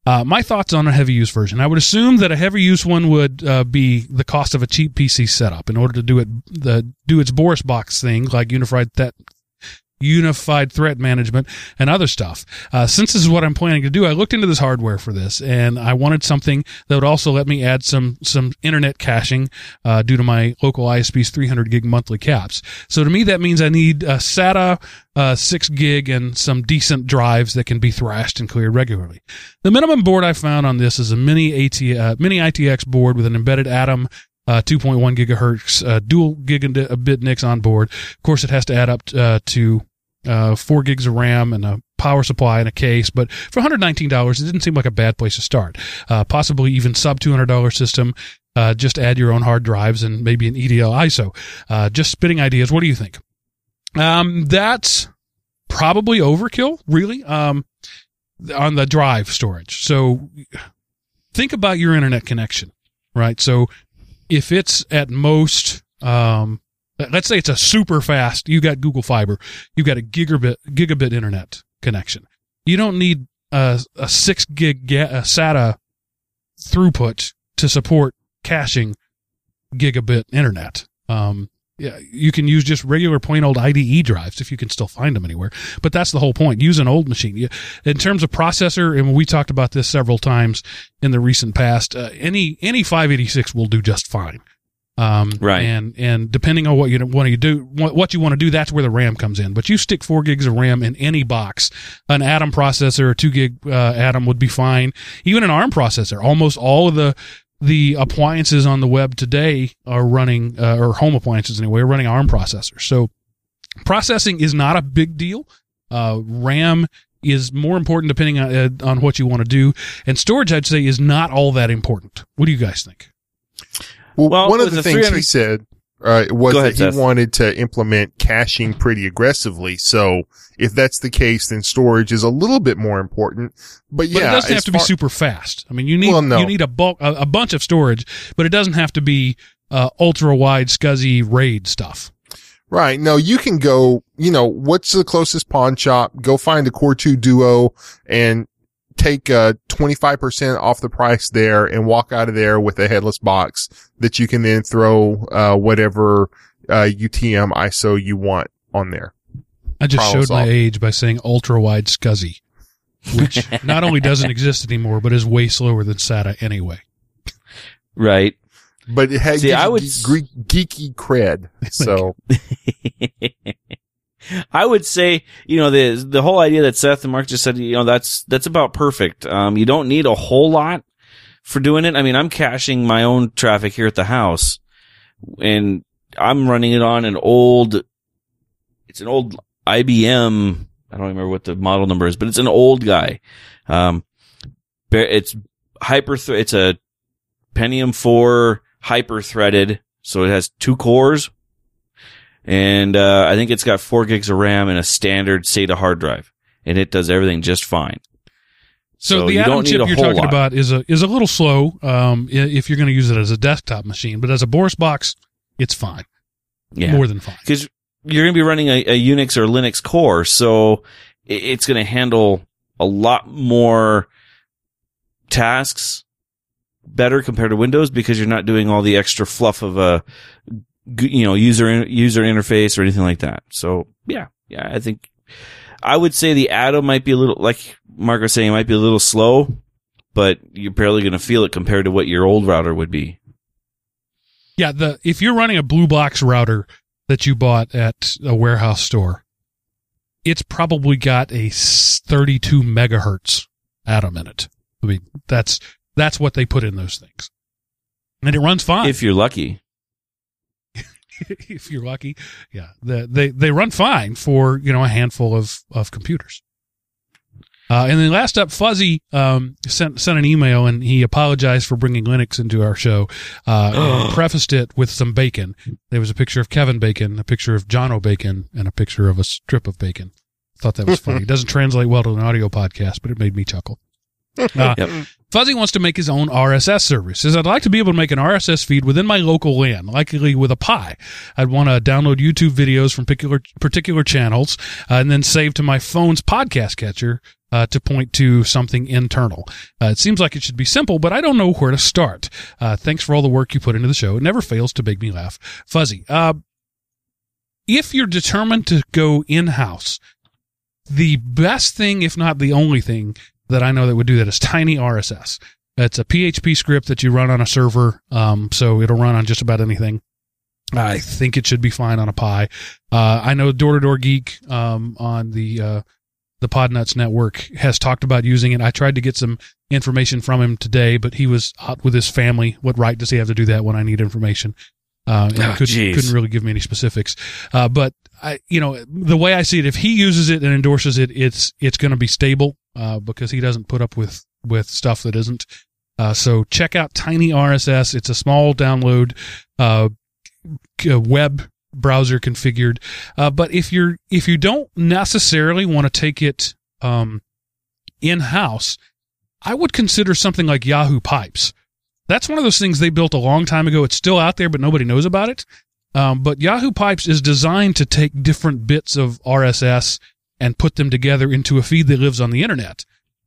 Speaker 1: Uh, my thoughts on a heavy use version. I would assume that a heavy use one would uh, be the cost of a cheap PC setup in order to do it the do its Boris box thing like unified that unified threat management and other stuff. Uh, since this is what I'm planning to do, I looked into this hardware for this, and I wanted something that would also let me add some some internet caching uh, due to my local ISP's 300 gig monthly caps. So to me, that means I need a SATA uh, six gig and some decent drives that can be thrashed and cleared regularly. The minimum board I found on this is a mini AT uh, mini ITX board with an embedded Atom. Uh, 2.1 gigahertz uh, dual gigabit NICs on board. Of course, it has to add up uh, to uh, four gigs of RAM and a power supply and a case, but for $119, it didn't seem like a bad place to start. Uh, possibly even sub $200 system. Uh, just add your own hard drives and maybe an EDL ISO. Uh, just spitting ideas. What do you think? Um, that's probably overkill, really, um, on the drive storage. So think about your internet connection, right? So if it's at most, um, let's say it's a super fast, you got Google Fiber, you've got a gigabit, gigabit internet connection. You don't need a, a six gig ga- a SATA throughput to support caching gigabit internet. Um, yeah, you can use just regular plain old IDE drives if you can still find them anywhere. But that's the whole point. Use an old machine. You, in terms of processor, and we talked about this several times in the recent past, uh, any any 586 will do just fine. Um,
Speaker 2: Right.
Speaker 1: And and depending on what you want to do, what, what you want to do, that's where the RAM comes in. But you stick four gigs of RAM in any box, an Atom processor, or two gig uh, Atom would be fine. Even an ARM processor. Almost all of the the appliances on the web today are running, uh, or home appliances anyway, are running ARM processors. So processing is not a big deal. Uh, RAM is more important depending on, uh, on what you want to do. And storage, I'd say, is not all that important. What do you guys think?
Speaker 3: Well,
Speaker 2: Well,
Speaker 3: one of the things
Speaker 2: 300
Speaker 3: he said uh, was
Speaker 2: Go
Speaker 3: that he
Speaker 2: Seth.
Speaker 3: wanted to implement caching pretty aggressively. So if that's the case, then storage is a little bit more important. But
Speaker 1: But
Speaker 3: yeah,
Speaker 1: it doesn't have to be super fast. I mean, you need
Speaker 3: Well, no.
Speaker 1: you need a bulk a, a bunch of storage, but it doesn't have to be uh, ultra wide SCSI RAID stuff.
Speaker 3: Right. No, you can go, you know, what's the closest pawn shop? Go find a Core 2 Duo and take uh 25% off the price there and walk out of there with a headless box that you can then throw uh whatever uh UTM ISO you want on there.
Speaker 1: I just
Speaker 3: Problem
Speaker 1: showed my age by saying ultra wide SCSI, which (laughs) not only doesn't exist anymore, but is way slower than SATA anyway.
Speaker 2: Right.
Speaker 3: But it has
Speaker 2: See, I would
Speaker 3: geeky, geeky cred. So (laughs)
Speaker 2: I would say, you know, the the whole idea that Seth and Mark just said, you know, that's that's about perfect. Um, you don't need a whole lot for doing it. I mean, I'm caching my own traffic here at the house, and I'm running it on an old. It's an old IBM. I don't remember what the model number is, but it's an old guy. Um, it's hyper. It's a Pentium 4 hyper threaded, so it has two cores and uh, I think it's got four gigs of RAM and a standard SATA hard drive, and it does everything just fine.
Speaker 1: So,
Speaker 2: So
Speaker 1: the Atom chip you're talking
Speaker 2: lot.
Speaker 1: about is a is a little slow um, if you're going to use it as a desktop machine, but as a Boris box, it's fine,
Speaker 2: Yeah,
Speaker 1: more than fine.
Speaker 2: because you're going to be running a, a Unix or Linux core, so it's going to handle a lot more tasks better compared to Windows because you're not doing all the extra fluff of a you know user user interface or anything like that. So yeah, yeah, I think I would say the Atom might be a little like Mark was saying, it might be a little slow, but you're barely going to feel it compared to what your old router would be.
Speaker 1: Yeah, the if you're running a blue box router that you bought at a warehouse store, it's probably got a 32 megahertz atom in it. I mean, that's that's what they put in those things, and it runs fine
Speaker 2: If you're lucky. (laughs)
Speaker 1: if you're lucky. Yeah, the, they they run fine for you know a handful of of computers. Uh, and then last up, Fuzzy um, sent sent an email and he apologized for bringing Linux into our show. Uh, (gasps) prefaced it with some bacon. There was a picture of Kevin Bacon, a picture of Jono Bacon, and a picture of a strip of bacon. Thought that was funny. It doesn't translate well to an audio podcast, but it made me chuckle. Uh,
Speaker 2: Yep.
Speaker 1: Fuzzy wants to make his own RSS service. Says I'd like to be able to make an RSS feed within my local LAN, likely with a Pi. I'd want to download YouTube videos from particular particular channels uh, and then save to my phone's podcast catcher uh, to point to something internal. Uh, it seems like it should be simple, but I don't know where to start. Uh, thanks for all the work you put into the show. It never fails to make me laugh. Fuzzy, uh, if you're determined to go in house, the best thing, if not the only thing, that I know that would do that is Tiny RSS. It's a PHP script that you run on a server, um, so it'll run on just about anything. I think it should be fine on a Pi. Uh, I know Door to Door Geek um, on the uh, the Podnuts network has talked about using it. I tried to get some information from him today, but he was out with his family. What right does he have to do that when I need information? Uh,
Speaker 2: Oh,
Speaker 1: couldn't, couldn't really give me any specifics. Uh, but I, you know, the way I see it, if he uses it and endorses it, it's, it's going to be stable, uh, because he doesn't put up with, with stuff that isn't. Uh, so check out Tiny RSS. It's a small download, uh, web browser configured. Uh, but if you're, if you don't necessarily want to take it, um, in house, I would consider something like Yahoo Pipes. That's one of those things they built a long time ago. It's still out there, but nobody knows about it. Um, but Yahoo Pipes is designed to take different bits of RSS and put them together into a feed that lives on the internet.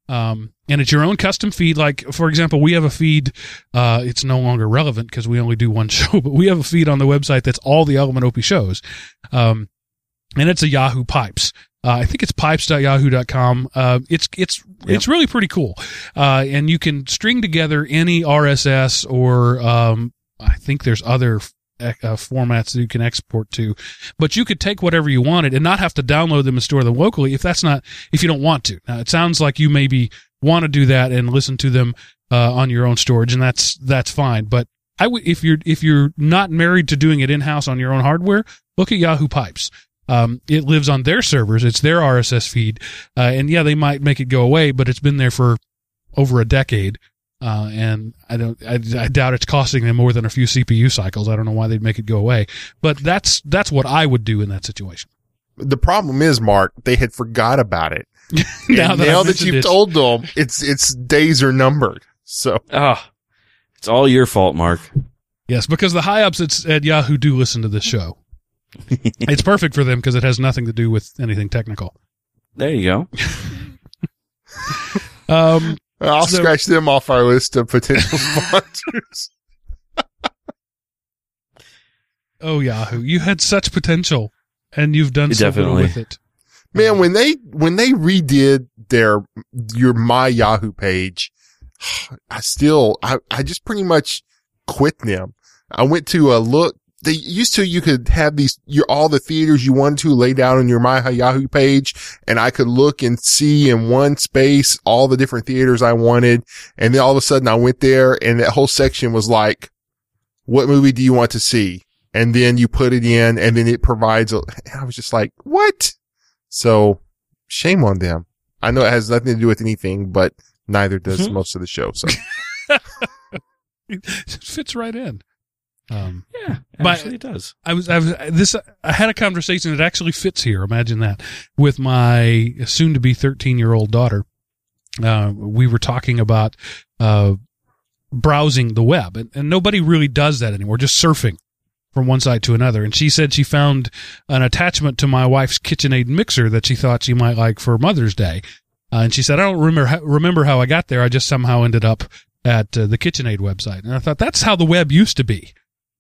Speaker 1: Um, and it's your own custom feed. Like, for example, we have a feed, uh, it's no longer relevant because we only do one (laughs) show, but we have a feed on the website that's all the Element Opie shows. Um, and it's a Yahoo Pipes. Uh, I think it's pipes.yahoo.com. Uh, it's, it's, it's really pretty cool. Uh, and you can string together any RSS or, um, I think there's other uh, formats that you can export to, but you could take whatever you wanted and not have to download them and store them locally if that's not, if you don't want to. Now, it sounds like you maybe want to do that and listen to them, uh, on your own storage and that's, that's fine. But I would, if you're, if you're not married to doing it in house on your own hardware, look at Yahoo Pipes. Um, it lives on their servers. It's their RSS feed. Uh, and yeah, they might make it go away, but it's been there for over a decade. Uh, and I don't, I, I doubt it's costing them more than a few CPU cycles. I don't know why they'd make it go away, but that's, that's what I would do in that situation.
Speaker 3: The problem is, Mark, they had forgot about it. (laughs)
Speaker 1: now that,
Speaker 3: now that you've
Speaker 1: it,
Speaker 3: told them, it's it's days are numbered. So
Speaker 2: Ah, it's all your fault, Mark.
Speaker 1: yes, because the high ups at, at Yahoo do listen to this show. (laughs) it's perfect for them because it has nothing to do with anything technical.
Speaker 2: There you go. (laughs)
Speaker 1: Um,
Speaker 3: I'll
Speaker 1: So-
Speaker 3: scratch them off our list of potential (laughs) sponsors.
Speaker 1: oh Yahoo, you had such potential, and you've done so little
Speaker 2: Definitely.
Speaker 1: with it.
Speaker 3: Man, when they when they redid their your my Yahoo page, (sighs) I still I I just pretty much quit them. I went to a look. They used to you could have these your all the theaters you wanted to laid out on your my Yahoo page, and I could look and see in one space all the different theaters I wanted. And then all of a sudden I went there, and that whole section was like, "What movie do you want to see?" And then you put it in, and then it provides. A, and I was just like, "What?" So shame on them. I know it has nothing to do with anything, but neither does
Speaker 2: Mhm.
Speaker 3: most of the show. So (laughs)
Speaker 1: It fits right in. Um,
Speaker 2: Yeah,
Speaker 1: But-
Speaker 2: actually, it does.
Speaker 1: I was, I was, this, I had a conversation that actually fits here. Imagine that with my soon to be 13 year old daughter. Uh, we were talking about, uh, browsing the web and, and nobody really does that anymore, just surfing from one site to another. And she said she found an attachment to my wife's KitchenAid mixer that she thought she might like for Mother's Day. Uh, and she said, I don't remember, how, remember how I got there. I just somehow ended up at uh, the KitchenAid website. And I thought that's how the web used to be.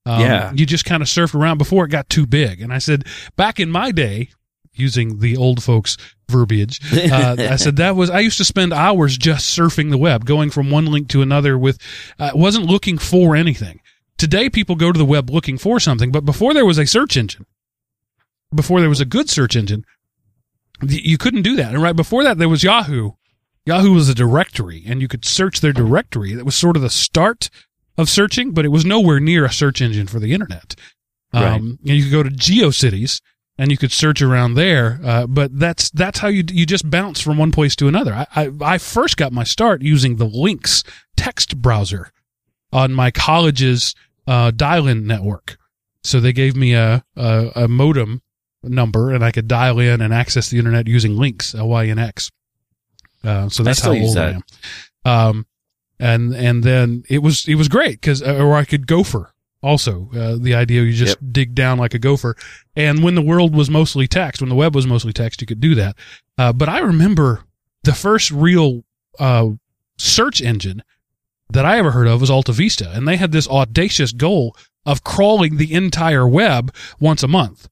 Speaker 1: Um,
Speaker 2: Yeah.
Speaker 1: You just kind of surfed around before it got too big. And I said, back in my day, using the old folks verbiage, uh, I said that was, I used to spend hours just surfing the web, going from one link to another with, uh, wasn't looking for anything. Today people go to the web looking for something, but before there was a search engine, before there was a good search engine, you couldn't do that. And right before that, there was Yahoo. Yahoo was a directory and you could search their directory. That was sort of the start of searching, but it was nowhere near a search engine for the internet. Um,
Speaker 2: Right.
Speaker 1: and you could go to GeoCities and you could search around there. Uh, but that's, that's how you, you just bounce from one place to another. I, I, I first got my start using the Lynx text browser on my college's, uh, dial-in network. So they gave me a, a, a modem number and I could dial in and access the internet using Lynx, L-Y-N-X. Uh, so that's how old I am. Um, and, and then it was, it was great because, or I could gopher also, uh, the idea you just dig down like a gopher. And when the world was mostly text, when the web was mostly text, you could do that. Uh, but I remember the first real, uh, search engine that I ever heard of was Alta Vista. And they had this audacious goal of crawling the entire web once a month.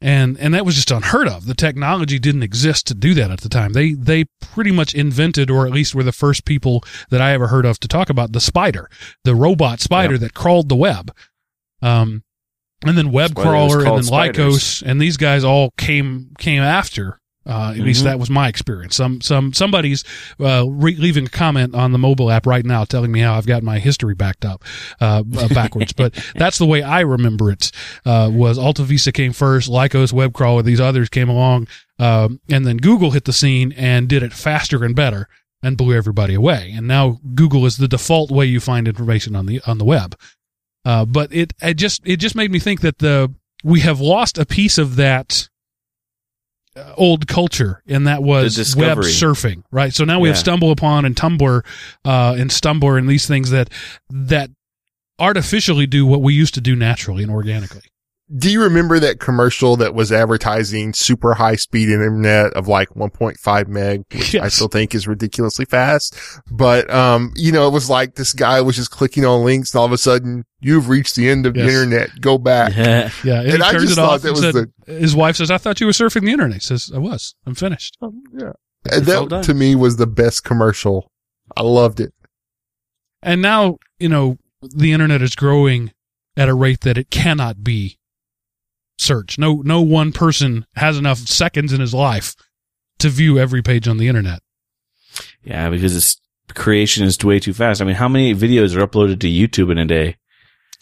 Speaker 1: And, and that was just unheard of. The technology didn't exist to do that at the time. They, they pretty much invented, or at least were the first people that I ever heard of to talk about the spider, the robot spider that crawled the web. Um, and then web
Speaker 2: That's why they was
Speaker 1: crawler and then
Speaker 2: spiders.
Speaker 1: Lycos and these guys all came, came after Uh, at least
Speaker 2: Mhm.
Speaker 1: that was my experience. Some some somebody's uh, re- leaving a comment on the mobile app right now, telling me how I've got my history backed up uh, uh, backwards. but (laughs) that's the way I remember it. Uh, was Alta Vista came first, Lycos WebCrawler, these others came along, um, and then Google hit the scene and did it faster and better and blew everybody away. And now Google is the default way you find information on the on the web. Uh, but it, it just it just made me think that the we have lost a piece of that old culture, and that was web surfing, right? So now we have
Speaker 2: Yeah.
Speaker 1: Stumble Upon and Tumblr, uh, and Stumbler and these things that that artificially do what we used to do naturally and organically.
Speaker 3: Do you remember that commercial that was advertising super high speed internet of like 1.5 meg, which I still think is ridiculously fast. But, um, you know, it was like this guy was just clicking on links and all of a sudden you've reached the end of
Speaker 1: Yes.
Speaker 3: the internet. Go back.
Speaker 2: Yeah.
Speaker 1: Yeah, and,
Speaker 3: And I just
Speaker 1: it
Speaker 3: thought that was
Speaker 1: said,
Speaker 3: the,
Speaker 1: his wife says, "I thought you were surfing the internet." He says, "I was. I'm finished."
Speaker 3: yeah.
Speaker 2: It's
Speaker 3: And that to me was the best commercial. I loved it.
Speaker 1: And now, you know, the internet is growing at a rate that it cannot be searched. No, no one person has enough seconds in his life to view every page on the internet.
Speaker 2: Yeah, because its creation is way too fast. I mean, how many videos are uploaded to YouTube in a day?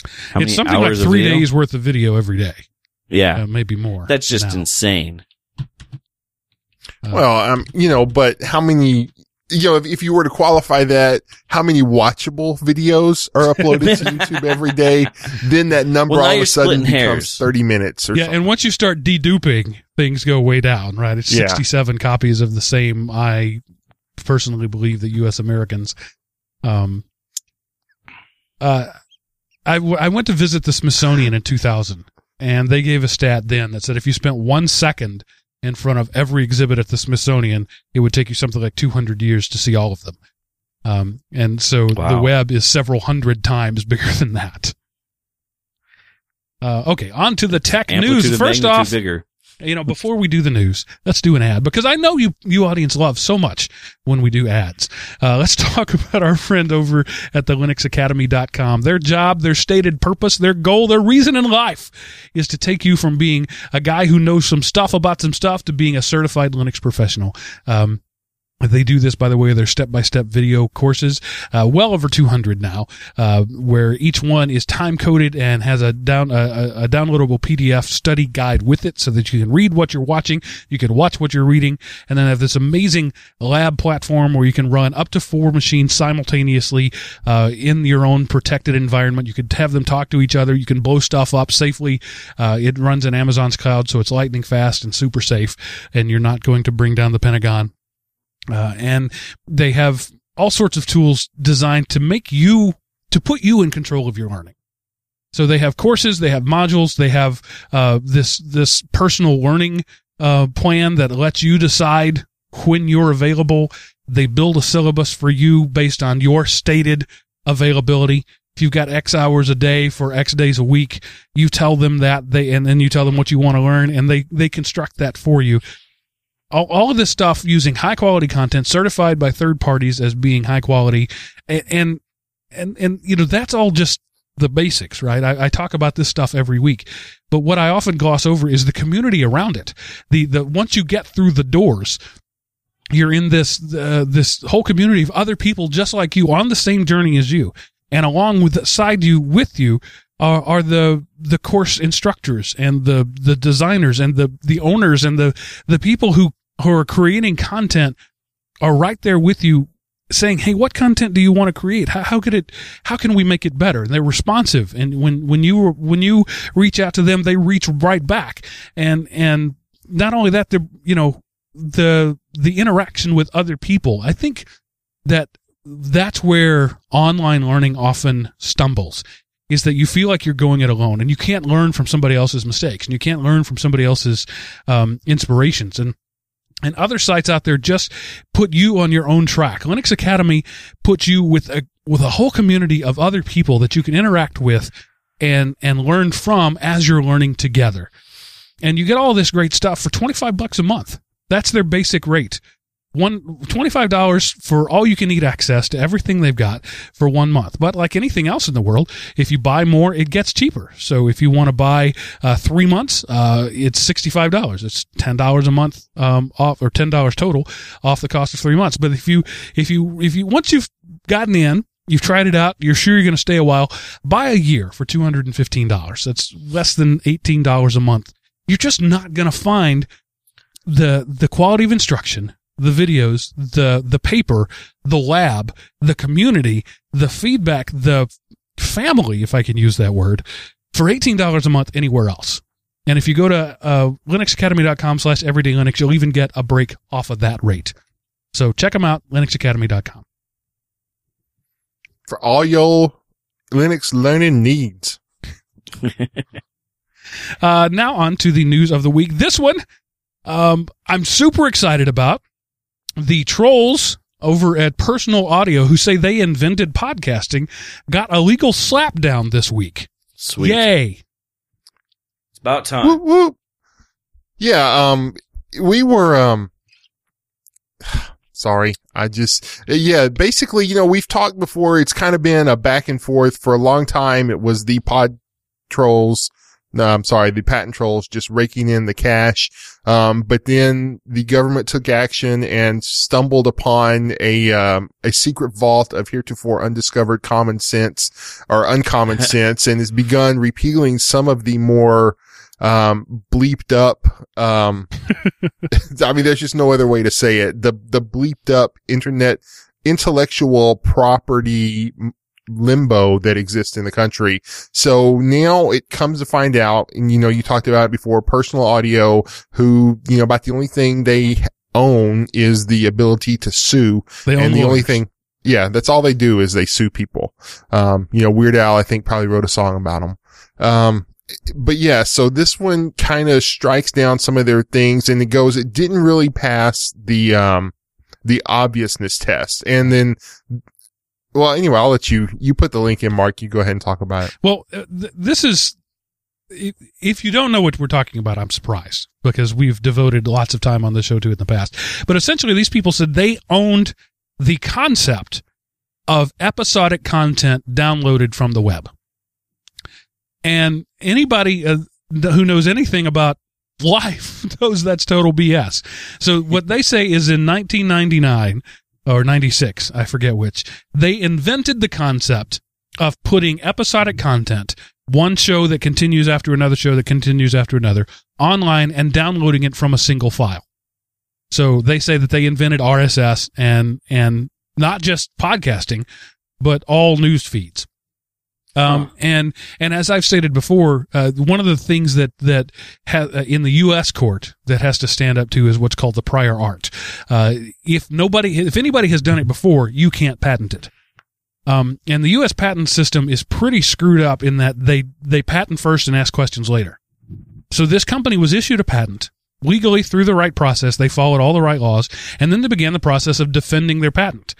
Speaker 2: How
Speaker 1: it's
Speaker 2: many
Speaker 1: something like
Speaker 2: hours of
Speaker 1: three days worth of video every day,
Speaker 2: Yeah,
Speaker 1: uh, maybe more.
Speaker 2: that's just
Speaker 1: now.
Speaker 2: insane.
Speaker 1: Uh,
Speaker 3: Well, um, you know, but how many, you know, if, if you were to qualify that, how many watchable videos are uploaded to (laughs) YouTube every day? Then that number
Speaker 2: Well,
Speaker 3: all of a sudden becomes
Speaker 2: hairs.
Speaker 3: 30 minutes or something.
Speaker 1: yeah,
Speaker 3: something.
Speaker 1: and once you start deduping, things go way down, right? It's
Speaker 3: Yeah.
Speaker 1: 67 copies of the same. I personally believe that U.S. Americans. Um, uh, I, w- I went to visit the Smithsonian in 2000, and they gave a stat then that said if you spent one second in front of every exhibit at the Smithsonian, it would take you something like 200 years to see all of them. Um, and so the web is several hundred times (laughs) bigger than that. Uh, okay, on to the tech
Speaker 2: Amplitude
Speaker 1: news. First off,
Speaker 2: bigger.
Speaker 1: You know, before we do the news, let's do an ad because I know you, you audience love so much when we do ads. Uh, let's (laughs) talk about our friend over at the linuxacademy.com. Their job, their stated purpose, their goal, their reason in life is to take you from being a guy who knows some stuff about some stuff to being a certified Linux professional. Um, they do this by the way their step-by-step video courses, uh, well over 200 now, uh, where each one is time-coded and has a down a- a downloadable PDF study guide with it, so that you can read what you're watching, you can watch what you're reading, and then have this amazing lab platform where you can run up to four machines simultaneously uh, in your own protected environment. You could have them talk to each other. You can blow stuff up safely. Uh, it runs in Amazon's cloud, so it's lightning fast and super safe, and you're not going to bring down the Pentagon. Uh, and they have all sorts of tools designed to make you to put you in control of your learning. So they have courses, they have modules, they have uh, this this personal learning uh, plan that lets you decide when you're available. They build a syllabus for you based on your stated availability. If you've got X hours a day for X days a week, you tell them that they, and then you tell them what you want to learn, and they they construct that for you all, all of this stuff using high quality content certified by third parties as being high quality. And and and, and you know that's all just the basics right? I, I talk about this stuff every week. But what i often gloss over is the community around it. The the once you get through the doors you're in this uh, this whole community of other people just like you on the same journey as you. And along with side you with you are, are the the course instructors and the the designers and the the owners and the the people who who are creating content are right there with you saying hey what content do you want to create? How, how could it how can we make it better? And they're responsive. And when when you when you reach out to them they reach right back. And and not only that they're you know the the interaction with other people i think that that's where online learning often stumbles is that you feel like you're going it alone and you can't learn from somebody else's mistakes and you can't learn from somebody else's um, inspirations. And and other sites out there just put you on your own track. Linux Academy puts you with a with a whole community of other people that you can interact with and and learn from as you're learning together. And you get all this great stuff for 25 bucks a month. That's their basic rate. One $25 for all you can eat access to everything they've got for one month. But like anything else in the world, if you buy more, it gets cheaper. So if you want to buy uh, three months, uh, it's $65. It's $10 a month um, off or $10 total off the cost of three months. But if you, if you, if you, once you've gotten in, You've tried it out. You're sure you're going to stay a while. Buy a year for $215. That's less than $18 a month. You're just not going to find the, the quality of instruction, the videos, the, the paper, the lab, the community, the feedback, the family, if I can use that word, for $18 a month anywhere else. And if you go to uh, linuxacademy.com slash everyday Linux, you'll even get a break off of that rate. So check them out, linuxacademy.com.
Speaker 3: For all your Linux learning needs. (laughs)
Speaker 1: Uh, now on to the news of the week. This one, um, I'm super excited about. The trolls over at Personal Audio, who say they invented podcasting, got a legal slapdown this week.
Speaker 2: Sweet.
Speaker 1: Yay!
Speaker 2: It's about time.
Speaker 3: Whoop, whoop. Yeah, um, we were, um, (sighs) sorry. I just, yeah, basically, you know, we've talked before. It's kind of been a back and forth for a long time. It was the pod trolls. No, I'm sorry, the patent trolls just raking in the cash. Um, but then the government took action and stumbled upon a, um, a secret vault of heretofore undiscovered common sense or uncommon (laughs) sense and has begun repealing some of the more, um, bleeped up, um, (laughs) I mean, there's just no other way to say it. The, the bleeped up internet intellectual property limbo that exists in the country. So now it comes to find out, and you know, you talked about it before, personal audio, who, you know, about the only thing they own is the ability to sue.
Speaker 1: They own
Speaker 3: and the only thing, yeah, that's all they do is they sue people. Um, you know, Weird Al, I think probably wrote a song about them. Um, but yeah, so this one kind of strikes down some of their things and it goes, it didn't really pass the, um, the obviousness test. And then, well, anyway, I'll let you, you put the link in, Mark. You go ahead and talk about it.
Speaker 1: Well, uh, th- this is, if, you don't know what we're talking about, I'm surprised because we've devoted lots of time on the show to it in the past. But essentially, these people said they owned the concept of episodic content downloaded from the web. And anybody uh, who knows anything about life (laughs) knows that's total BS. So what they say is in 1999 or 96, I forget which, they invented the concept of putting episodic content, one show that continues after another show that continues after another, online and downloading it from a single file. So they say that they invented RSS and and not just podcasting, but all news feeds. Um, and, and as I've stated before, uh, one of the things that, that ha- uh, in the U.S. court that has to stand up to is what's called the prior art. Uh, if nobody, if anybody has done it before, you can't patent it. Um, and the U.S. patent system is pretty screwed up in that they, they patent first and ask questions later. So this company was issued a patent legally through the right process. They followed all the right laws and then they began the process of defending their patent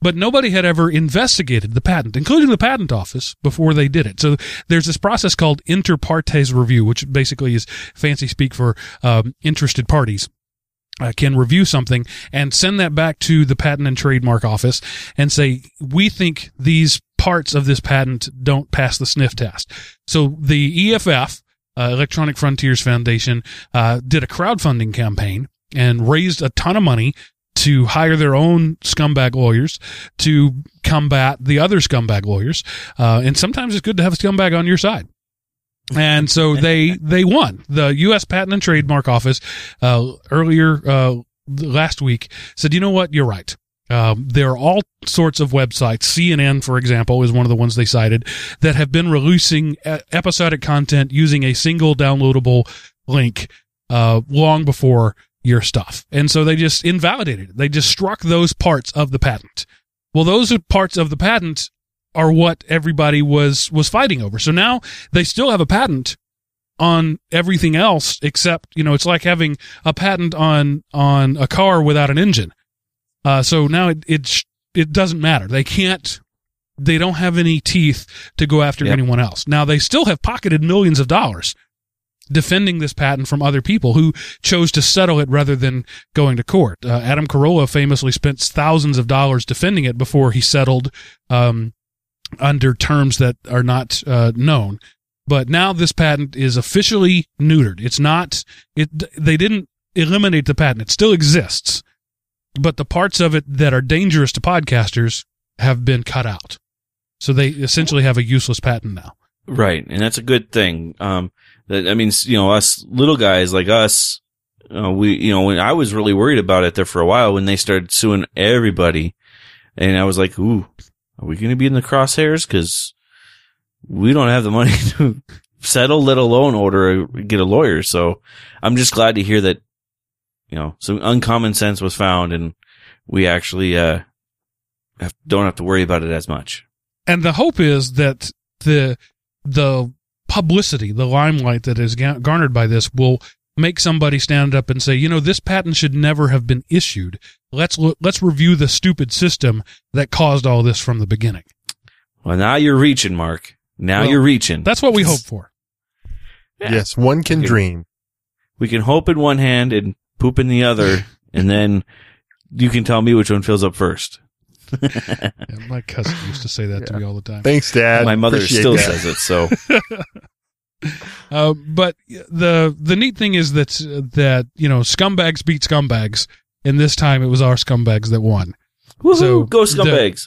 Speaker 1: but nobody had ever investigated the patent, including the patent office, before they did it. So there's this process called inter partes review, which basically is fancy speak for um, interested parties. Uh, can review something and send that back to the patent and trademark office and say we think these parts of this patent don't pass the sniff test. So the EFF, uh, Electronic Frontiers Foundation, uh, did a crowdfunding campaign and raised a ton of money to hire their own scumbag lawyers to combat the other scumbag lawyers. Uh, and sometimes it's good to have a scumbag on your side. And so (laughs) they, they won. The U.S. Patent and Trademark Office, uh, earlier, uh, last week said, you know what? You're right. Um, there are all sorts of websites. CNN, for example, is one of the ones they cited that have been releasing episodic content using a single downloadable link, uh, long before your stuff. And so they just invalidated it. They just struck those parts of the patent. Well, those parts of the patent are what everybody was, was fighting over. So now they still have a patent on everything else except, you know, it's like having a patent on, on a car without an engine. Uh, so now it, it, sh- it doesn't matter. They can't, they don't have any teeth to go after
Speaker 2: Yep.
Speaker 1: anyone else. Now they still have pocketed millions of dollars defending this patent from other people who chose to settle it rather than going to court. Uh, Adam Carolla famously spent thousands of dollars defending it before he settled um, under terms that are not uh, known. But now this patent is officially neutered. It's not. It. They didn't eliminate the patent. It still exists, but the parts of it that are dangerous to podcasters have been cut out. So they essentially have a useless patent now.
Speaker 2: Right, and that's a good thing. Um, that I mean, you know, us little guys like us, uh, we, you know, when I was really worried about it there for a while when they started suing everybody, and I was like, "Ooh, are we going to be in the crosshairs?" Because we don't have the money (laughs) to settle, let alone order get a lawyer. So I'm just glad to hear that, you know, some uncommon sense was found, and we actually uh have, don't have to worry about it as much.
Speaker 1: And the hope is that the the publicity, the limelight that is garnered by this will make somebody stand up and say, you know, this patent should never have been issued. Let's look, let's review the stupid system that caused all this from the beginning.
Speaker 2: Well, now you're reaching, Mark. Now
Speaker 1: Well,
Speaker 2: you're reaching.
Speaker 1: That's what we hope for.
Speaker 2: Yeah.
Speaker 3: Yes, one can
Speaker 2: Okay.
Speaker 3: dream.
Speaker 2: we can hope in one hand and poop in the other, (laughs) and then you can tell me which one fills up first. (laughs)
Speaker 1: Yeah, my cousin used to say that to me all the time.
Speaker 3: Thanks, Dad.
Speaker 2: My mother
Speaker 3: Appreciate
Speaker 2: still
Speaker 3: that.
Speaker 2: says it, so (laughs)
Speaker 1: Uh, but the the neat thing is that that you know scumbags beat scumbags, and this time it was our scumbags that won.
Speaker 2: Woohoo,
Speaker 1: So,
Speaker 2: go
Speaker 1: the-
Speaker 2: scumbags.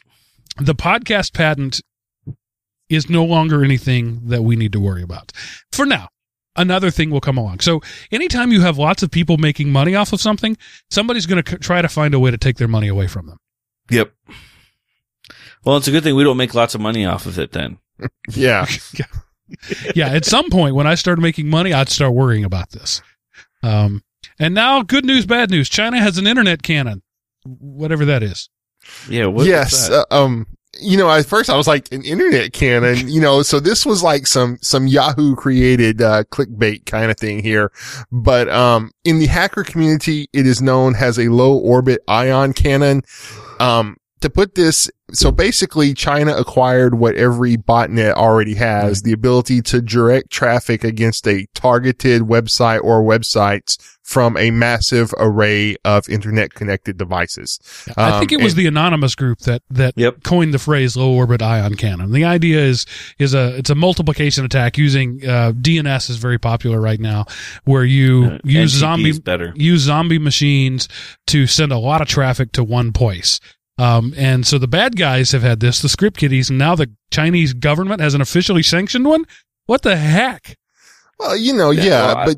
Speaker 1: The podcast patent is no longer anything that we need to worry about for now. Another thing will come along. So anytime you have lots of people making money off of something, somebody's going to c- try to find a way to take their money away from them.
Speaker 2: Yep. Well, it's a good thing we don't make lots of money off of it then. (laughs)
Speaker 3: Yeah. (laughs)
Speaker 1: yeah, at some point when I started making money, I'd start worrying about this. Um, and now, good news, bad news. China has an internet cannon, whatever that is.
Speaker 2: Yeah. What,
Speaker 3: yes. Uh, um, you know, at first I was like an internet cannon, you know, so this was like some, some Yahoo created, uh, clickbait kind of thing here. But, um, in the hacker community, it is known as a low orbit ion cannon. Um, to put this, so basically China acquired what every botnet already has, the ability to direct traffic against a targeted website or websites from a massive array of internet connected devices.
Speaker 1: I think
Speaker 3: Um,
Speaker 1: it was
Speaker 3: and-
Speaker 1: the anonymous group that that
Speaker 2: Yep.
Speaker 1: coined the phrase low orbit ion cannon. The idea is is a it's a multiplication attack using uh, DNS is very popular right now, where you
Speaker 2: Uh,
Speaker 1: use
Speaker 2: NTP
Speaker 1: zombie
Speaker 2: better.
Speaker 1: use zombie machines to send a lot of traffic to one place. Um, and so the bad guys have had this, the script kiddies, and now the Chinese government has an officially sanctioned one. What the heck?
Speaker 3: Well, you know,
Speaker 2: Yeah,
Speaker 3: yeah,
Speaker 2: well,
Speaker 3: but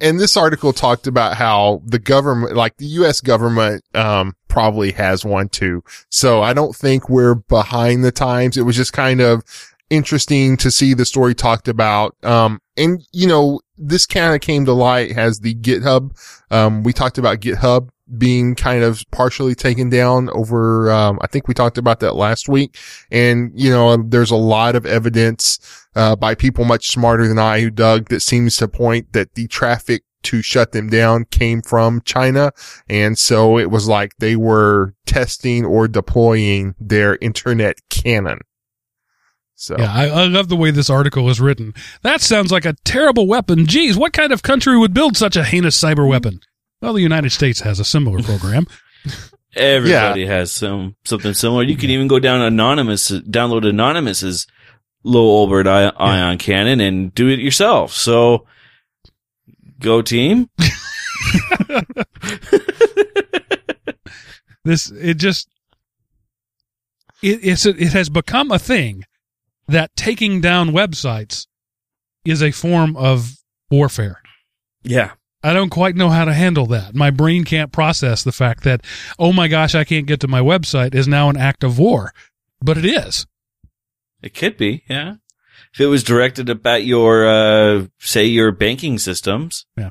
Speaker 3: and this article talked about how the government, like the U.S. government, um, probably has one too. So I don't think we're behind the times. It was just kind of interesting to see the story talked about. Um, and you know, this kind of came to light as the GitHub. Um, we talked about GitHub being kind of partially taken down over, um, I think we talked about that last week. And, you know, there's a lot of evidence, uh, by people much smarter than I who dug that seems to point that the traffic to shut them down came from China. And so it was like they were testing or deploying their internet cannon. So
Speaker 1: Yeah, I, I love the way this article is written. That sounds like a terrible weapon. Geez, what kind of country would build such a heinous cyber weapon? Well, the United States has a similar (laughs) program.
Speaker 2: Everybody has some something similar. You can even go down anonymous, download anonymous's low orbit i- ion cannon and do it yourself. So, go team. (laughs) (laughs)
Speaker 1: this it just it, it's it has become a thing that taking down websites is a form of warfare.
Speaker 2: Yeah.
Speaker 1: I don't quite know how to handle that. My brain can't process the fact that oh my gosh, I can't get to my website is now an act of war, but it is.
Speaker 2: It could be, yeah. If it was directed at your, uh, say your banking systems,
Speaker 1: Yeah.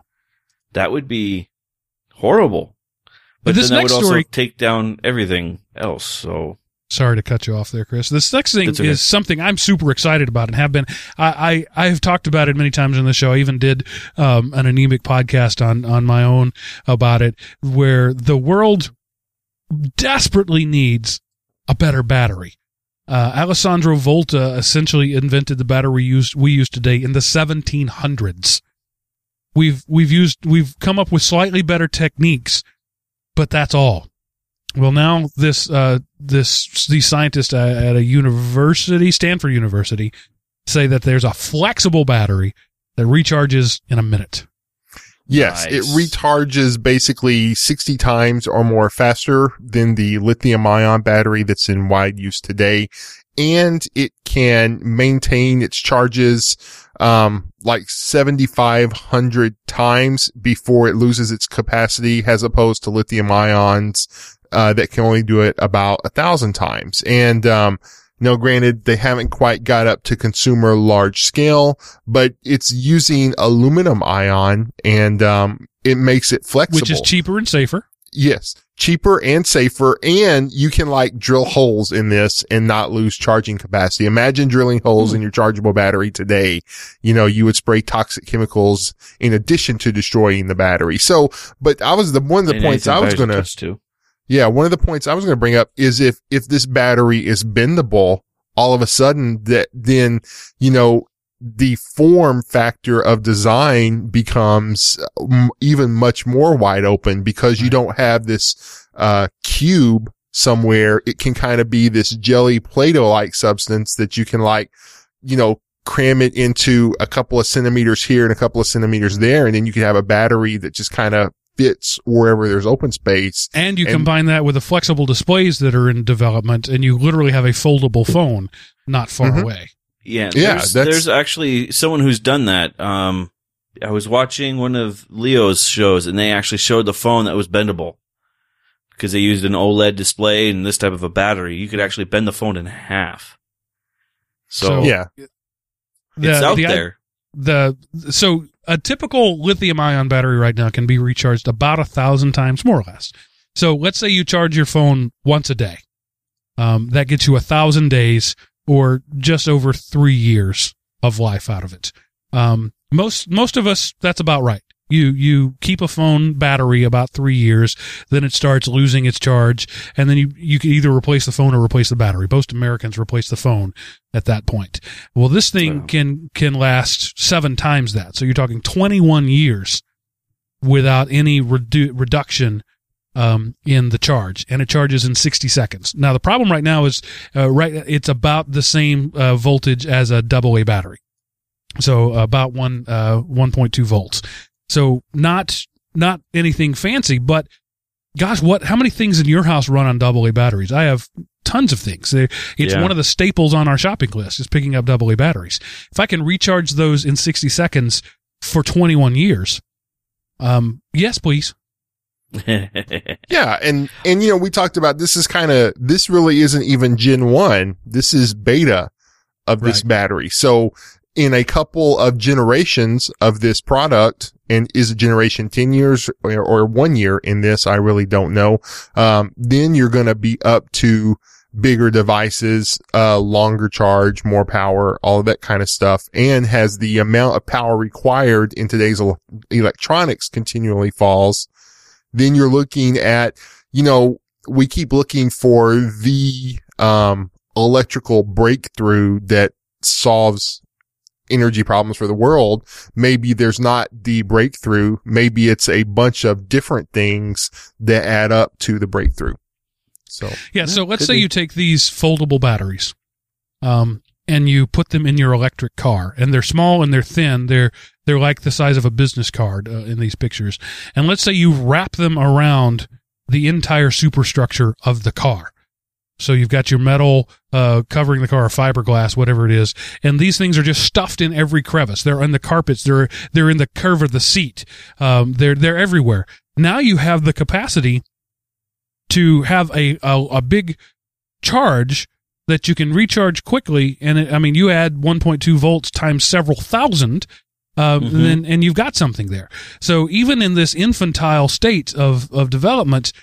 Speaker 2: that would be horrible.
Speaker 1: But
Speaker 2: But
Speaker 1: this
Speaker 2: then that
Speaker 1: next
Speaker 2: would also
Speaker 1: story-
Speaker 2: take down everything else. So
Speaker 1: Sorry to cut you off there, Chris. This next thing
Speaker 2: okay.
Speaker 1: is something I'm super excited about and have been. I, I I've talked about it many times on the show. I even did um, an anemic podcast on on my own about it, where the world desperately needs a better battery. Uh, Alessandro Volta essentially invented the battery we use we use today in the 1700s. We've we've used we've come up with slightly better techniques, but that's all. Well, now this uh, this these scientists at a university, Stanford University, say that there's a flexible battery that recharges in a minute.
Speaker 3: Yes,
Speaker 2: Nice.
Speaker 3: it recharges basically 60 times or more faster than the lithium ion battery that's in wide use today. And it can maintain its charges, um, like 7,500 times before it loses its capacity as opposed to lithium ions, uh, that can only do it about a thousand times. And, um, no, granted, they haven't quite got up to consumer large scale, but it's using aluminum ion and, um, it makes it flexible.
Speaker 1: which is cheaper and safer.
Speaker 3: Yes. Cheaper and safer. And you can like drill holes in this and not lose charging capacity. Imagine drilling holes in your chargeable battery today. You know, you would spray toxic chemicals in addition to destroying the battery. So, but I was the, one of the
Speaker 2: And
Speaker 3: points I was going to,
Speaker 2: touch to.
Speaker 3: Yeah, one of the points I was going to bring up is if, if this battery is bendable, all of a sudden that then, you know, the form factor of design becomes uh, m- even much more wide open because you don't have this, uh, cube somewhere. It can kind of be this jelly Play-Doh-like substance that you can like, you know, cram it into a couple of centimeters here and a couple of centimeters there. And then you can have a battery that just kind of fits wherever there's open space.
Speaker 1: And you
Speaker 3: And-
Speaker 1: combine that with the flexible displays that are in development, and you literally have a foldable phone not far
Speaker 3: Mhm.
Speaker 1: away.
Speaker 2: Yeah,
Speaker 3: Yeah,
Speaker 2: there's,
Speaker 3: that's-
Speaker 2: there's actually someone who's done that. Um, I was watching one of Leo's shows, and they actually showed the phone that was bendable because they used an OLED display and this type of a battery. You could actually bend the phone in half. So,
Speaker 1: So-
Speaker 3: Yeah.
Speaker 2: it's
Speaker 1: The-
Speaker 2: out
Speaker 1: the-
Speaker 2: there.
Speaker 1: the so a typical lithium ion battery right now can be recharged about a thousand times more or less. So let's say you charge your phone once a day. Um, that gets you a thousand days or just over three years of life out of it. Um, most most of us that's about right you you keep a phone battery about three years then it starts losing its charge and then you you can either replace the phone or replace the battery most americans replace the phone at that point well this thing
Speaker 2: Wow.
Speaker 1: can can last seven times that so you're talking 21 years without any redu- reduction um, in the charge, and it charges in 60 seconds. Now the problem right now is uh, right it's about the same uh, voltage as a double A battery, so about one uh, 1.2 volts. So not not anything fancy, but gosh, what? How many things in your house run on double A batteries? I have tons of things. It's
Speaker 2: Yeah.
Speaker 1: one of the staples on our shopping list is picking up double A batteries. If I can recharge those in 60 seconds for 21 years, um, yes, please. (laughs)
Speaker 3: Yeah. And, and, you know, we talked about this is kind of, this really isn't even Gen 1. This is beta of this
Speaker 1: Right.
Speaker 3: battery. So in a couple of generations of this product, and is a generation 10 years or, or one year in this? I really don't know. Um, then you're going to be up to bigger devices, uh, longer charge, more power, all of that kind of stuff, and has the amount of power required in today's el- electronics continually falls. Then you're looking at, you know, we keep looking for the, um, electrical breakthrough that solves energy problems for the world. Maybe there's not the breakthrough. Maybe it's a bunch of different things that add up to the breakthrough. So
Speaker 1: Yeah, so let's say
Speaker 2: be.
Speaker 1: you take these foldable batteries, um, and you put them in your electric car, and they're small and they're thin. They're they're like the size of a business card uh, in these pictures. And let's say you wrap them around the entire superstructure of the car. So you've got your metal uh, covering the car, fiberglass, whatever it is, and these things are just stuffed in every crevice. They're in the carpets. They're they're in the curve of the seat. Um, they're they're everywhere. Now you have the capacity to have a, a, a big charge that you can recharge quickly. And it, I mean, you add 1.2 volts times several thousand, uh,
Speaker 2: Mhm.
Speaker 1: then, and you've got something there. So even in this infantile state of, of development,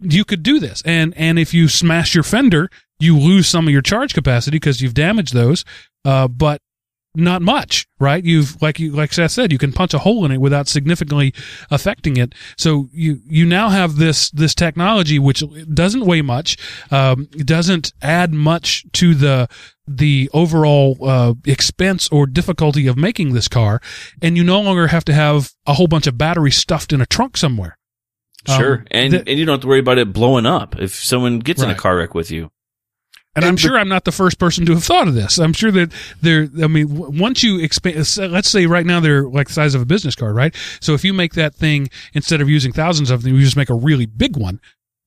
Speaker 1: you could do this. And, and if you smash your fender, you lose some of your charge capacity because you've damaged those. Uh, but not much, right? You've like you like Seth said, you can punch a hole in it without significantly affecting it. So you you now have this this technology which doesn't weigh much, um, doesn't add much to the the overall uh, expense or difficulty of making this car, and you no longer have to have a whole bunch of batteries stuffed in a trunk somewhere.
Speaker 2: Sure.
Speaker 1: Um,
Speaker 2: and,
Speaker 1: the-
Speaker 2: and you don't have to worry about it blowing up if someone gets in a car wreck with you.
Speaker 1: And,
Speaker 3: And
Speaker 1: I'm
Speaker 3: the-
Speaker 1: sure I'm not the first person to have thought of this. I'm sure that there, I mean, w- once you expand, let's say right now they're like the size of a business card, right? So if you make that thing, instead of using thousands of them, you just make a really big one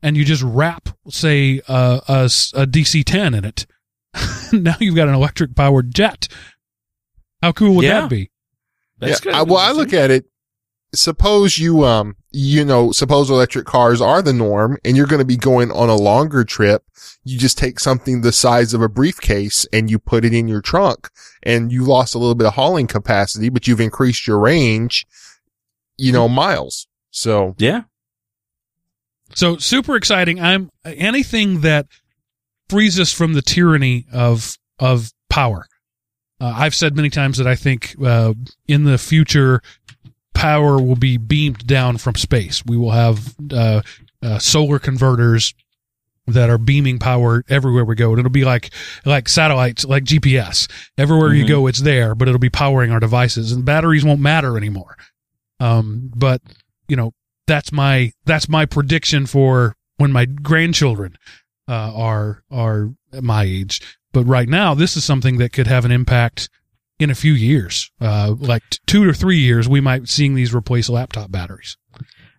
Speaker 1: and you just wrap, say, uh, a, s- a DC 10 in it. (laughs) now you've got an electric powered jet. How cool would
Speaker 2: Yeah.
Speaker 1: that be?
Speaker 2: That's
Speaker 3: yeah,
Speaker 2: good.
Speaker 3: I, well, I look at it. Suppose you, um, you know, suppose electric cars are the norm and you're going to be going on a longer trip. You just take something the size of a briefcase and you put it in your trunk and you lost a little bit of hauling capacity, but you've increased your range, you know, miles. So
Speaker 2: Yeah.
Speaker 1: So super exciting. I'm anything that frees us from the tyranny of of power. Uh, I've said many times that I think uh, in the future, power will be beamed down from space. We will have uh, uh, solar converters that are beaming power everywhere we go, and it'll be like like satellites, like GPS. Everywhere you
Speaker 2: Mhm.
Speaker 1: go, it's there, but it'll be powering our devices, and batteries won't matter anymore. Um, but you know, that's my that's my prediction for when my grandchildren uh, are are my age. But right now, this is something that could have an impact in a few years, uh, like t- two or three years. We might seeing these replace laptop batteries.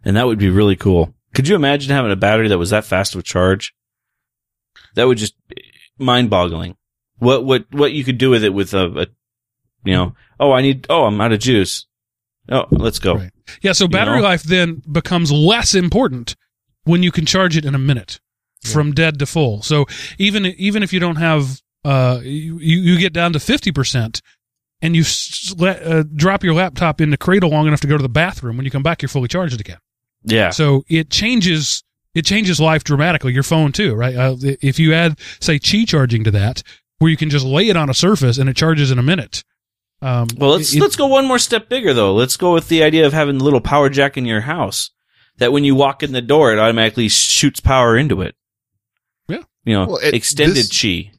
Speaker 2: And that would be really cool. Could you imagine having a battery that was that fast of a charge? That would just mind boggling. What, what, what you could do with it with a, a, you know, oh, I need, oh, I'm out of juice. Oh, let's go.
Speaker 1: Right. Yeah, so battery
Speaker 2: know?
Speaker 1: life then becomes less important when you can charge it in a minute from dead to full. So even even if you don't have uh you you get down to 50% and you let, uh, drop your laptop in the cradle long enough to go to the bathroom when you come back you're fully charged again.
Speaker 2: Yeah.
Speaker 1: So it changes it changes life dramatically. Your phone too, right? Uh, if you add say Qi charging to that where you can just lay it on a surface and it charges in a minute. Um
Speaker 2: Well, let's,
Speaker 1: it-
Speaker 2: let's go one more step bigger though. Let's go with the idea of having a little power jack in your house that when you walk in the door, it automatically shoots power into it.
Speaker 1: Yeah.
Speaker 2: You know,
Speaker 3: Well, it-
Speaker 2: extended
Speaker 3: this-
Speaker 2: chi.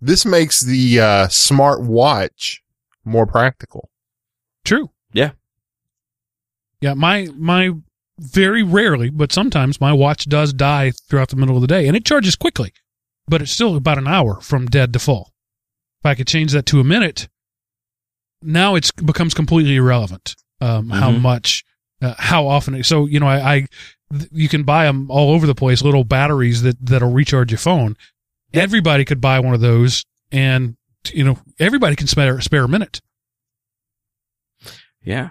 Speaker 3: this makes the, uh, smart watch more practical.
Speaker 1: True.
Speaker 2: Yeah.
Speaker 1: Yeah, my my very rarely, but sometimes my watch does die throughout the middle of the day, and it charges quickly, but it's still about an hour from dead to full. If I could change that to a minute, now it's becomes completely irrelevant. Um, how
Speaker 2: Mhm.
Speaker 1: much, uh, how often? it- So you know, I, I th- you can buy them all over the place, little batteries that that'll recharge your phone. Everybody could buy one of those, and you know, everybody can spare spare a minute.
Speaker 2: Yeah.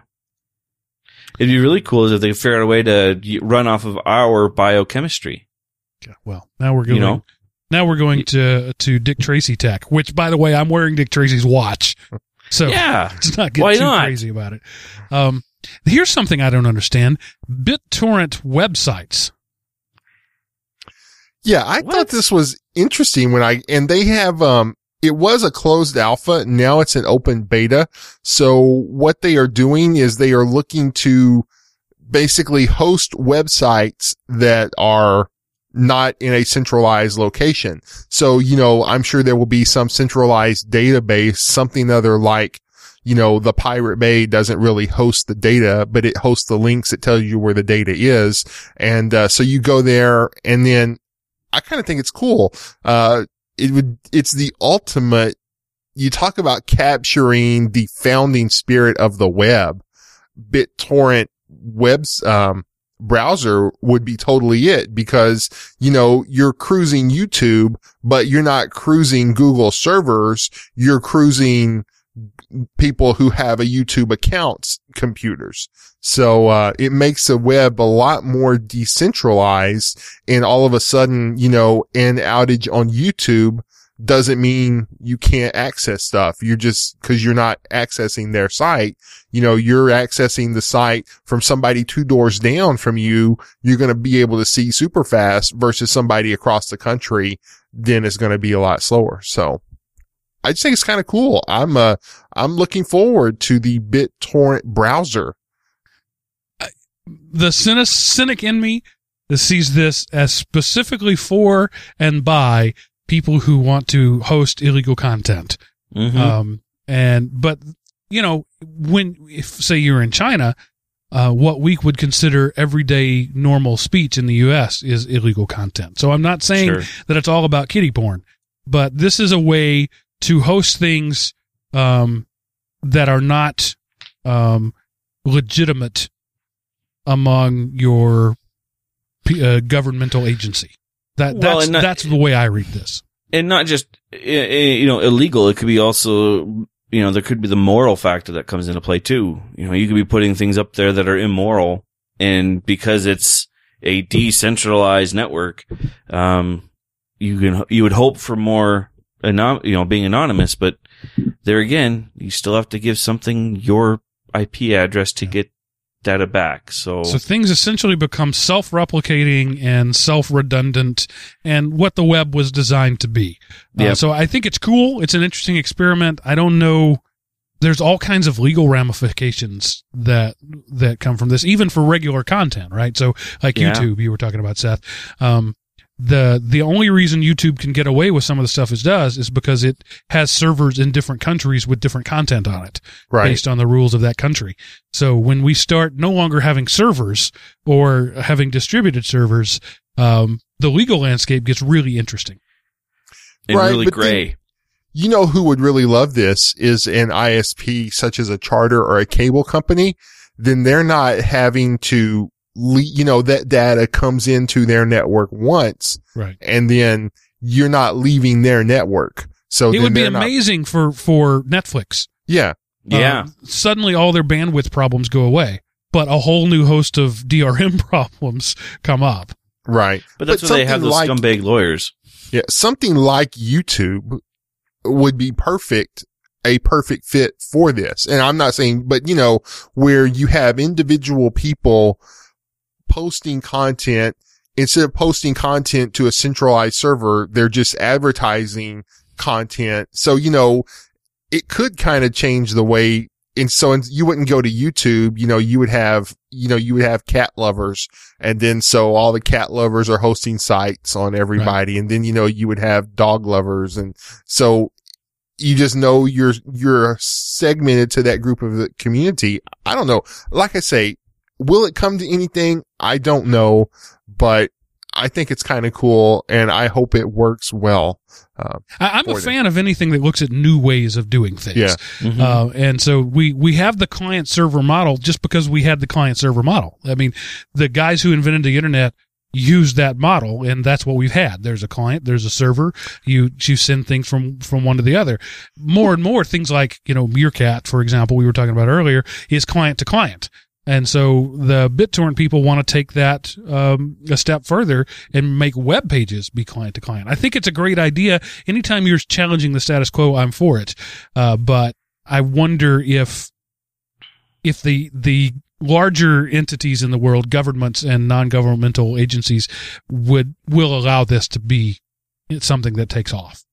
Speaker 2: It'd be really cool if they figured out a way to run off of our biochemistry.
Speaker 1: Yeah, Well, now we're going.
Speaker 2: You know?
Speaker 1: now we're going to to Dick Tracy tech, which, by the way, I'm wearing Dick Tracy's watch, so
Speaker 2: Yeah. (laughs)
Speaker 1: let's not get
Speaker 2: Why
Speaker 1: too
Speaker 2: not?
Speaker 1: crazy about it. Um, here's something I don't understand: BitTorrent websites.
Speaker 3: Yeah, I
Speaker 2: What?
Speaker 3: thought this was interesting when I, and they have, um, it was a closed alpha. Now it's an open beta. So what they are doing is they are looking to basically host websites that are not in a centralized location. So, you know, I'm sure there will be some centralized database, something other like, you know, the Pirate Bay doesn't really host the data, but it hosts the links that tell you where the data is. And, uh, so you go there and then I kind of think it's cool. Uh, it would, it's the ultimate. You talk about capturing the founding spirit of the web. BitTorrent webs, um, browser would be totally it because, you know, you're cruising YouTube, but you're not cruising Google servers. You're cruising people who have a YouTube accounts computers. So, uh, it makes the web a lot more decentralized and all of a sudden, you know, an outage on YouTube doesn't mean you can't access stuff. You're just, cause you're not accessing their site. You know, you're accessing the site from somebody two doors down from you. You're going to be able to see super fast versus somebody across the country. Then it's going to be a lot slower. So I just think it's kind of cool. I'm, uh, I'm looking forward to the BitTorrent browser.
Speaker 1: The cynic, cynic in me sees this as specifically for and by people who want to host illegal content.
Speaker 2: Mhm.
Speaker 1: Um, and, but, you know, when, if say you're in China, uh, what we would consider everyday normal speech in the U.S. is illegal content. So I'm not saying
Speaker 2: Sure.
Speaker 1: that it's all about kitty porn, but this is a way to host things, um, that are not, um, legitimate among your uh, governmental agency. That,
Speaker 2: Well,
Speaker 1: that's,
Speaker 2: not-
Speaker 1: that's the way I read this.
Speaker 2: and not just eh, eh, you know illegal. It could be also you know there could be the moral factor that comes into play too. You know, you could be putting things up there that are immoral, and because it's a decentralized network, um, you can you would hope for more anon- you know being anonymous, but there again, you still have to give something your IP address to get data back. So,
Speaker 1: So things essentially become self-replicating and self-redundant and what the web was designed to be. Uh, so I think it's cool. It's an interesting experiment. I don't know. There's all kinds of legal ramifications that, that come from this, even for regular content, right? So like
Speaker 2: Yeah.
Speaker 1: YouTube, you were talking about Seth. Um, the, the only reason YouTube can get away with some of the stuff it does is because it has servers in different countries with different content on it
Speaker 3: Right.
Speaker 1: based on the rules of that country. So when we start no longer having servers or having distributed servers, um, the legal landscape gets really interesting.
Speaker 2: and
Speaker 3: Right,
Speaker 2: really
Speaker 3: but
Speaker 2: gray.
Speaker 3: You know who would really love this is an ISP such as a charter or a cable company. Then they're not having to, le- you know, that data comes into their network once
Speaker 1: Right.
Speaker 3: and then you're not leaving their network. So
Speaker 1: It would be
Speaker 3: they're not-
Speaker 1: amazing for, for Netflix.
Speaker 3: yeah.
Speaker 2: yeah.
Speaker 1: Um, suddenly all their bandwidth problems go away, but a whole new host of (laughs) DRM problems come up.
Speaker 3: Right.
Speaker 2: but that's
Speaker 3: but
Speaker 2: why they have
Speaker 3: something
Speaker 2: those
Speaker 3: like-
Speaker 2: scumbag lawyers.
Speaker 3: Yeah. Something like YouTube would be perfect, a perfect fit for this. And I'm not saying, but you know, where you have individual people posting content instead of posting content to a centralized server, they're just advertising content. So, you know, it could kind of change the way and so you wouldn't go to YouTube, you know, you would have, you know, you would have cat lovers and then so all the cat lovers are hosting sites on everybody. And then, you know, you would have dog lovers. And so you just know you're, you're segmented to that group of the community. I don't know. Like I say, will it come to anything? I don't know, but I think it's kind of cool and I hope it works well. Uh,
Speaker 1: I, I'm a
Speaker 3: For them.
Speaker 1: fan of anything that looks at new ways of doing things.
Speaker 3: Yeah.
Speaker 2: Mhm.
Speaker 1: Uh, and so we, we have the client server model just because we had the client server model. I mean, the guys who invented the internet used that model and that's what we've had. There's a client, there's a server. You, you send things from, from one to the other. More and more things like, you know, Meerkat, for example, we were talking about earlier is client to client. And so the BitTorrent people want to take that um, a step further and make web pages be client to client. I think it's a great idea. Anytime you're challenging the status quo, I'm for it. Uh, but I wonder if if the the larger entities in the world, governments and non-governmental agencies, would will allow this to be something that takes off.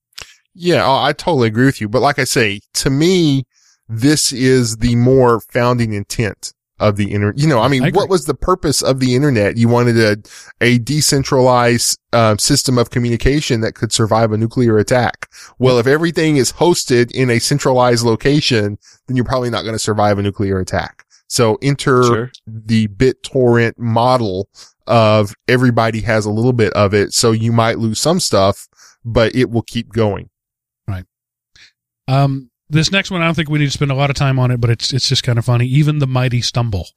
Speaker 3: Yeah, I totally agree with you. But like I say, to me, this is the more founding intent of the internet. You know, I mean,
Speaker 1: I
Speaker 3: what was the purpose of the internet? You wanted a, a decentralized uh, system of communication that could survive a nuclear attack. Well, if everything is hosted in a centralized location, then you're probably not going to survive a nuclear attack. So enter
Speaker 2: Sure.
Speaker 3: the BitTorrent model of everybody has a little bit of it. So you might lose some stuff, but it will keep going. Right.
Speaker 1: Um, this next one, I don't think we need to spend a lot of time on it, but it's it's just kind of funny. Even the mighty stumble.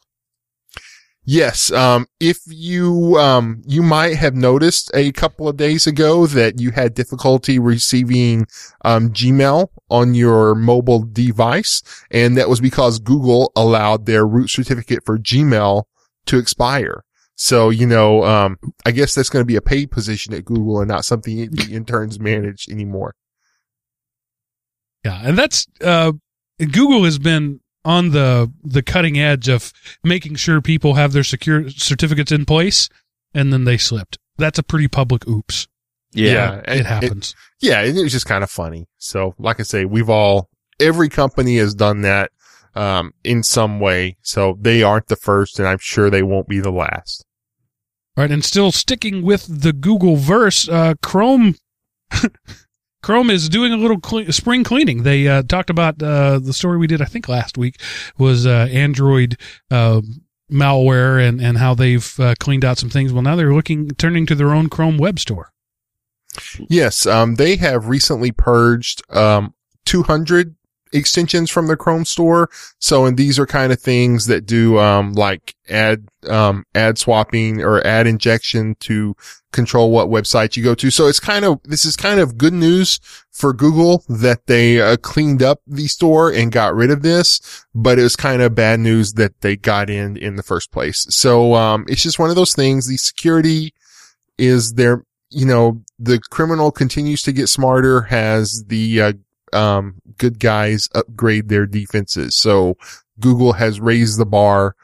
Speaker 3: Yes. Um, if you, um, you might have noticed a couple of days ago that you had difficulty receiving, um, Gmail on your mobile device. And that was because Google allowed their root certificate for Gmail to expire. So, you know, um, I guess that's going to be a paid position at Google and not something the (laughs) interns manage anymore.
Speaker 1: Yeah, and that's uh, Google has been on the the cutting edge of making sure people have their secure certificates in place, and then they slipped. That's a pretty public oops.
Speaker 2: Yeah.
Speaker 3: and
Speaker 1: it happens.
Speaker 3: yeah, it was just kind of funny. So, like I say, we've all, every company has done that, um, in some way. So they aren't the first and I'm sure they won't be the last.
Speaker 1: Right, and still sticking with the Google verse, uh, Chrome. (laughs) Chrome is doing a little spring cleaning. They uh, talked about uh, the story we did, I think, last week was uh, Android uh, malware and, and how they've uh, cleaned out some things. Well, now they're looking turning to their own Chrome web store.
Speaker 3: Yes, um, they have recently purged um, 200 extensions from the Chrome store. So, and these are kind of things that do um, like add, um, ad swapping or ad injection to control what website you go to. So it's kind of this is kind of good news for Google that they uh, cleaned up the store and got rid of this, but it was kind of bad news that they got in in the first place. So um, it's just one of those things. The security is there you know, the criminal continues to get smarter, has the, uh, um, good guys upgrade their defenses. So Google has raised the bar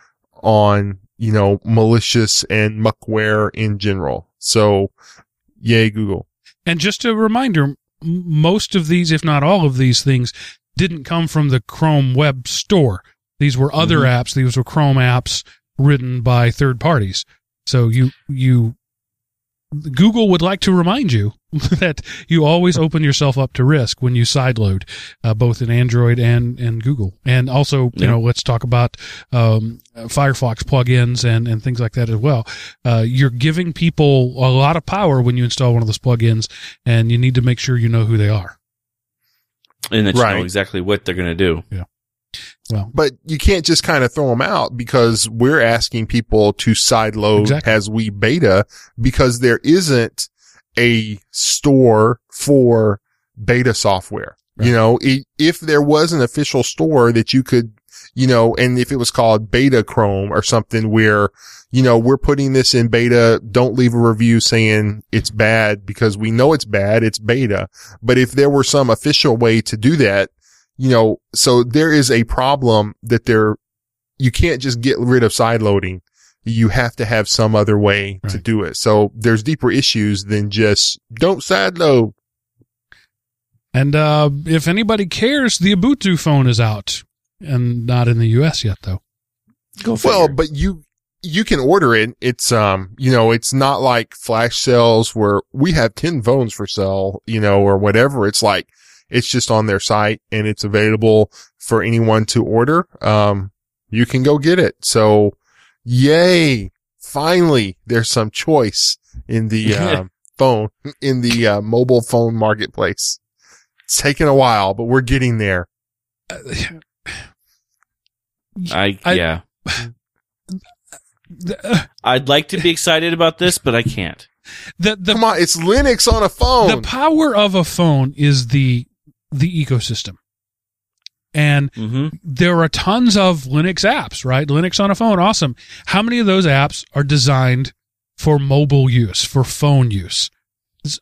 Speaker 3: on, you know, malicious and muckware in general. So yay, Google.
Speaker 1: And just a reminder, most of these, if not all of these things, didn't come from the Chrome web store. These were other
Speaker 3: Mhm.
Speaker 1: apps. These were Chrome apps written by third parties. So you, you, Google would like to remind you (laughs) that you always open yourself up to risk when you sideload, uh, both in Android and, and Google. And also, you
Speaker 2: Yeah.
Speaker 1: know, let's talk about, um, Firefox plugins and, and things like that as well. Uh, you're giving people a lot of power when you install one of those plugins and you need to make sure you know who they are.
Speaker 2: And that you
Speaker 3: Right.
Speaker 2: know exactly what they're going to do.
Speaker 1: Well,
Speaker 3: But you can't just kind of throw them out because we're asking people to sideload
Speaker 1: Exactly.
Speaker 3: as we beta because there isn't a store for beta software.
Speaker 1: Right.
Speaker 3: You know, i- if there was an official store that you could, you know, and if it was called beta Chrome or something where, you know, we're putting this in beta, don't leave a review saying it's bad because we know it's bad. It's beta. But if there were some official way to do that, you know, so there is a problem that there, you can't just get rid of side loading. You have to have some other way to do it. So there's deeper issues than just don't side load.
Speaker 1: and uh, if anybody cares, the Ubuntu phone is out and not in the US yet, though.
Speaker 2: Go
Speaker 3: Well, but you, you can order it. It's, um, you know, it's not like flash sales where we have 10 phones for sale, you know, or whatever. It's like, it's just on their site and it's available for anyone to order. Um, you can go get it. So yay. Finally, there's some choice in the, (laughs) um, phone, in the, uh, mobile phone marketplace. It's taken a while, but we're getting there. (sighs)
Speaker 2: I,
Speaker 1: I
Speaker 2: yeah. I'd like to be (laughs) excited about this, but I can't.
Speaker 1: the, the,
Speaker 3: Come on. It's Linux on a phone.
Speaker 1: the power of a phone is the the ecosystem. And
Speaker 2: hmm
Speaker 1: there are tons of Linux apps, right? Linux on a phone, awesome. How many of those apps are designed for mobile use, for phone use? Z-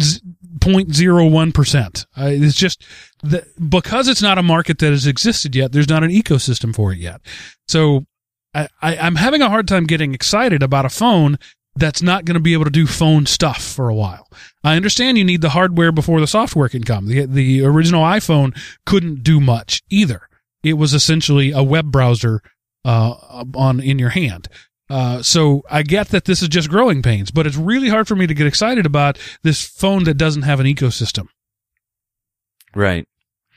Speaker 1: z- 0.01%. Uh, it's just that because it's not a market that has existed yet, there's not an ecosystem for it yet. So I, I, I'm having a hard time getting excited about a phone that's not going to be able to do phone stuff for a while. I understand you need the hardware before the software can come. The, the original iPhone couldn't do much either. It was essentially a web browser uh, on in your hand. Uh, so I get that this is just growing pains, but it's really hard for me to get excited about this phone that doesn't have an ecosystem.
Speaker 2: Right.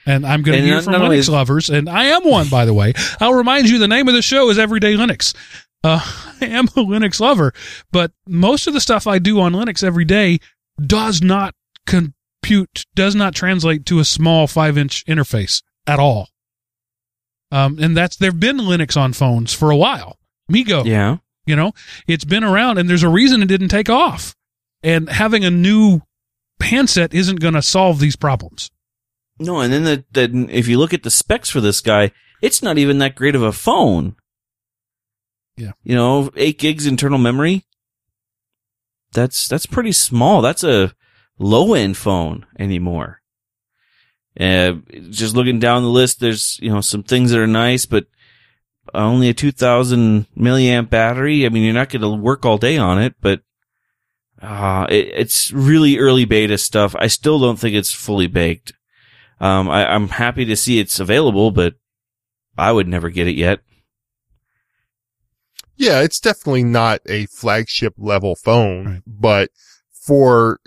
Speaker 1: And I'm going to hear from Linux lovers, and I am one, by the way. I'll remind you the name of the show is Everyday Linux. Uh, (laughs) I am a Linux lover, but most of the stuff I do on Linux every day does not compute, does not translate to a small five inch interface at all. Um, and that's, there've been Linux on phones for a while. MeeGo,
Speaker 2: Yeah.
Speaker 1: you know, it's been around and there's a reason it didn't take off. And having a new handset isn't going to solve these problems.
Speaker 2: No, and then the, the if you look at the specs for this guy, it's not even that great of a phone.
Speaker 1: Yeah.
Speaker 2: You know, eight gigs internal memory. That's that's pretty small. That's a low end phone anymore. Uh, just looking down the list, there's you know some things that are nice, but only a two thousand milliamp battery. I mean, you're not going to work all day on it, but Uh, it, it's really early beta stuff. I still don't think it's fully baked. Um, I, I'm happy to see it's available, but I would never get it yet.
Speaker 3: Yeah, it's definitely not a flagship level phone,
Speaker 1: Right.
Speaker 3: but for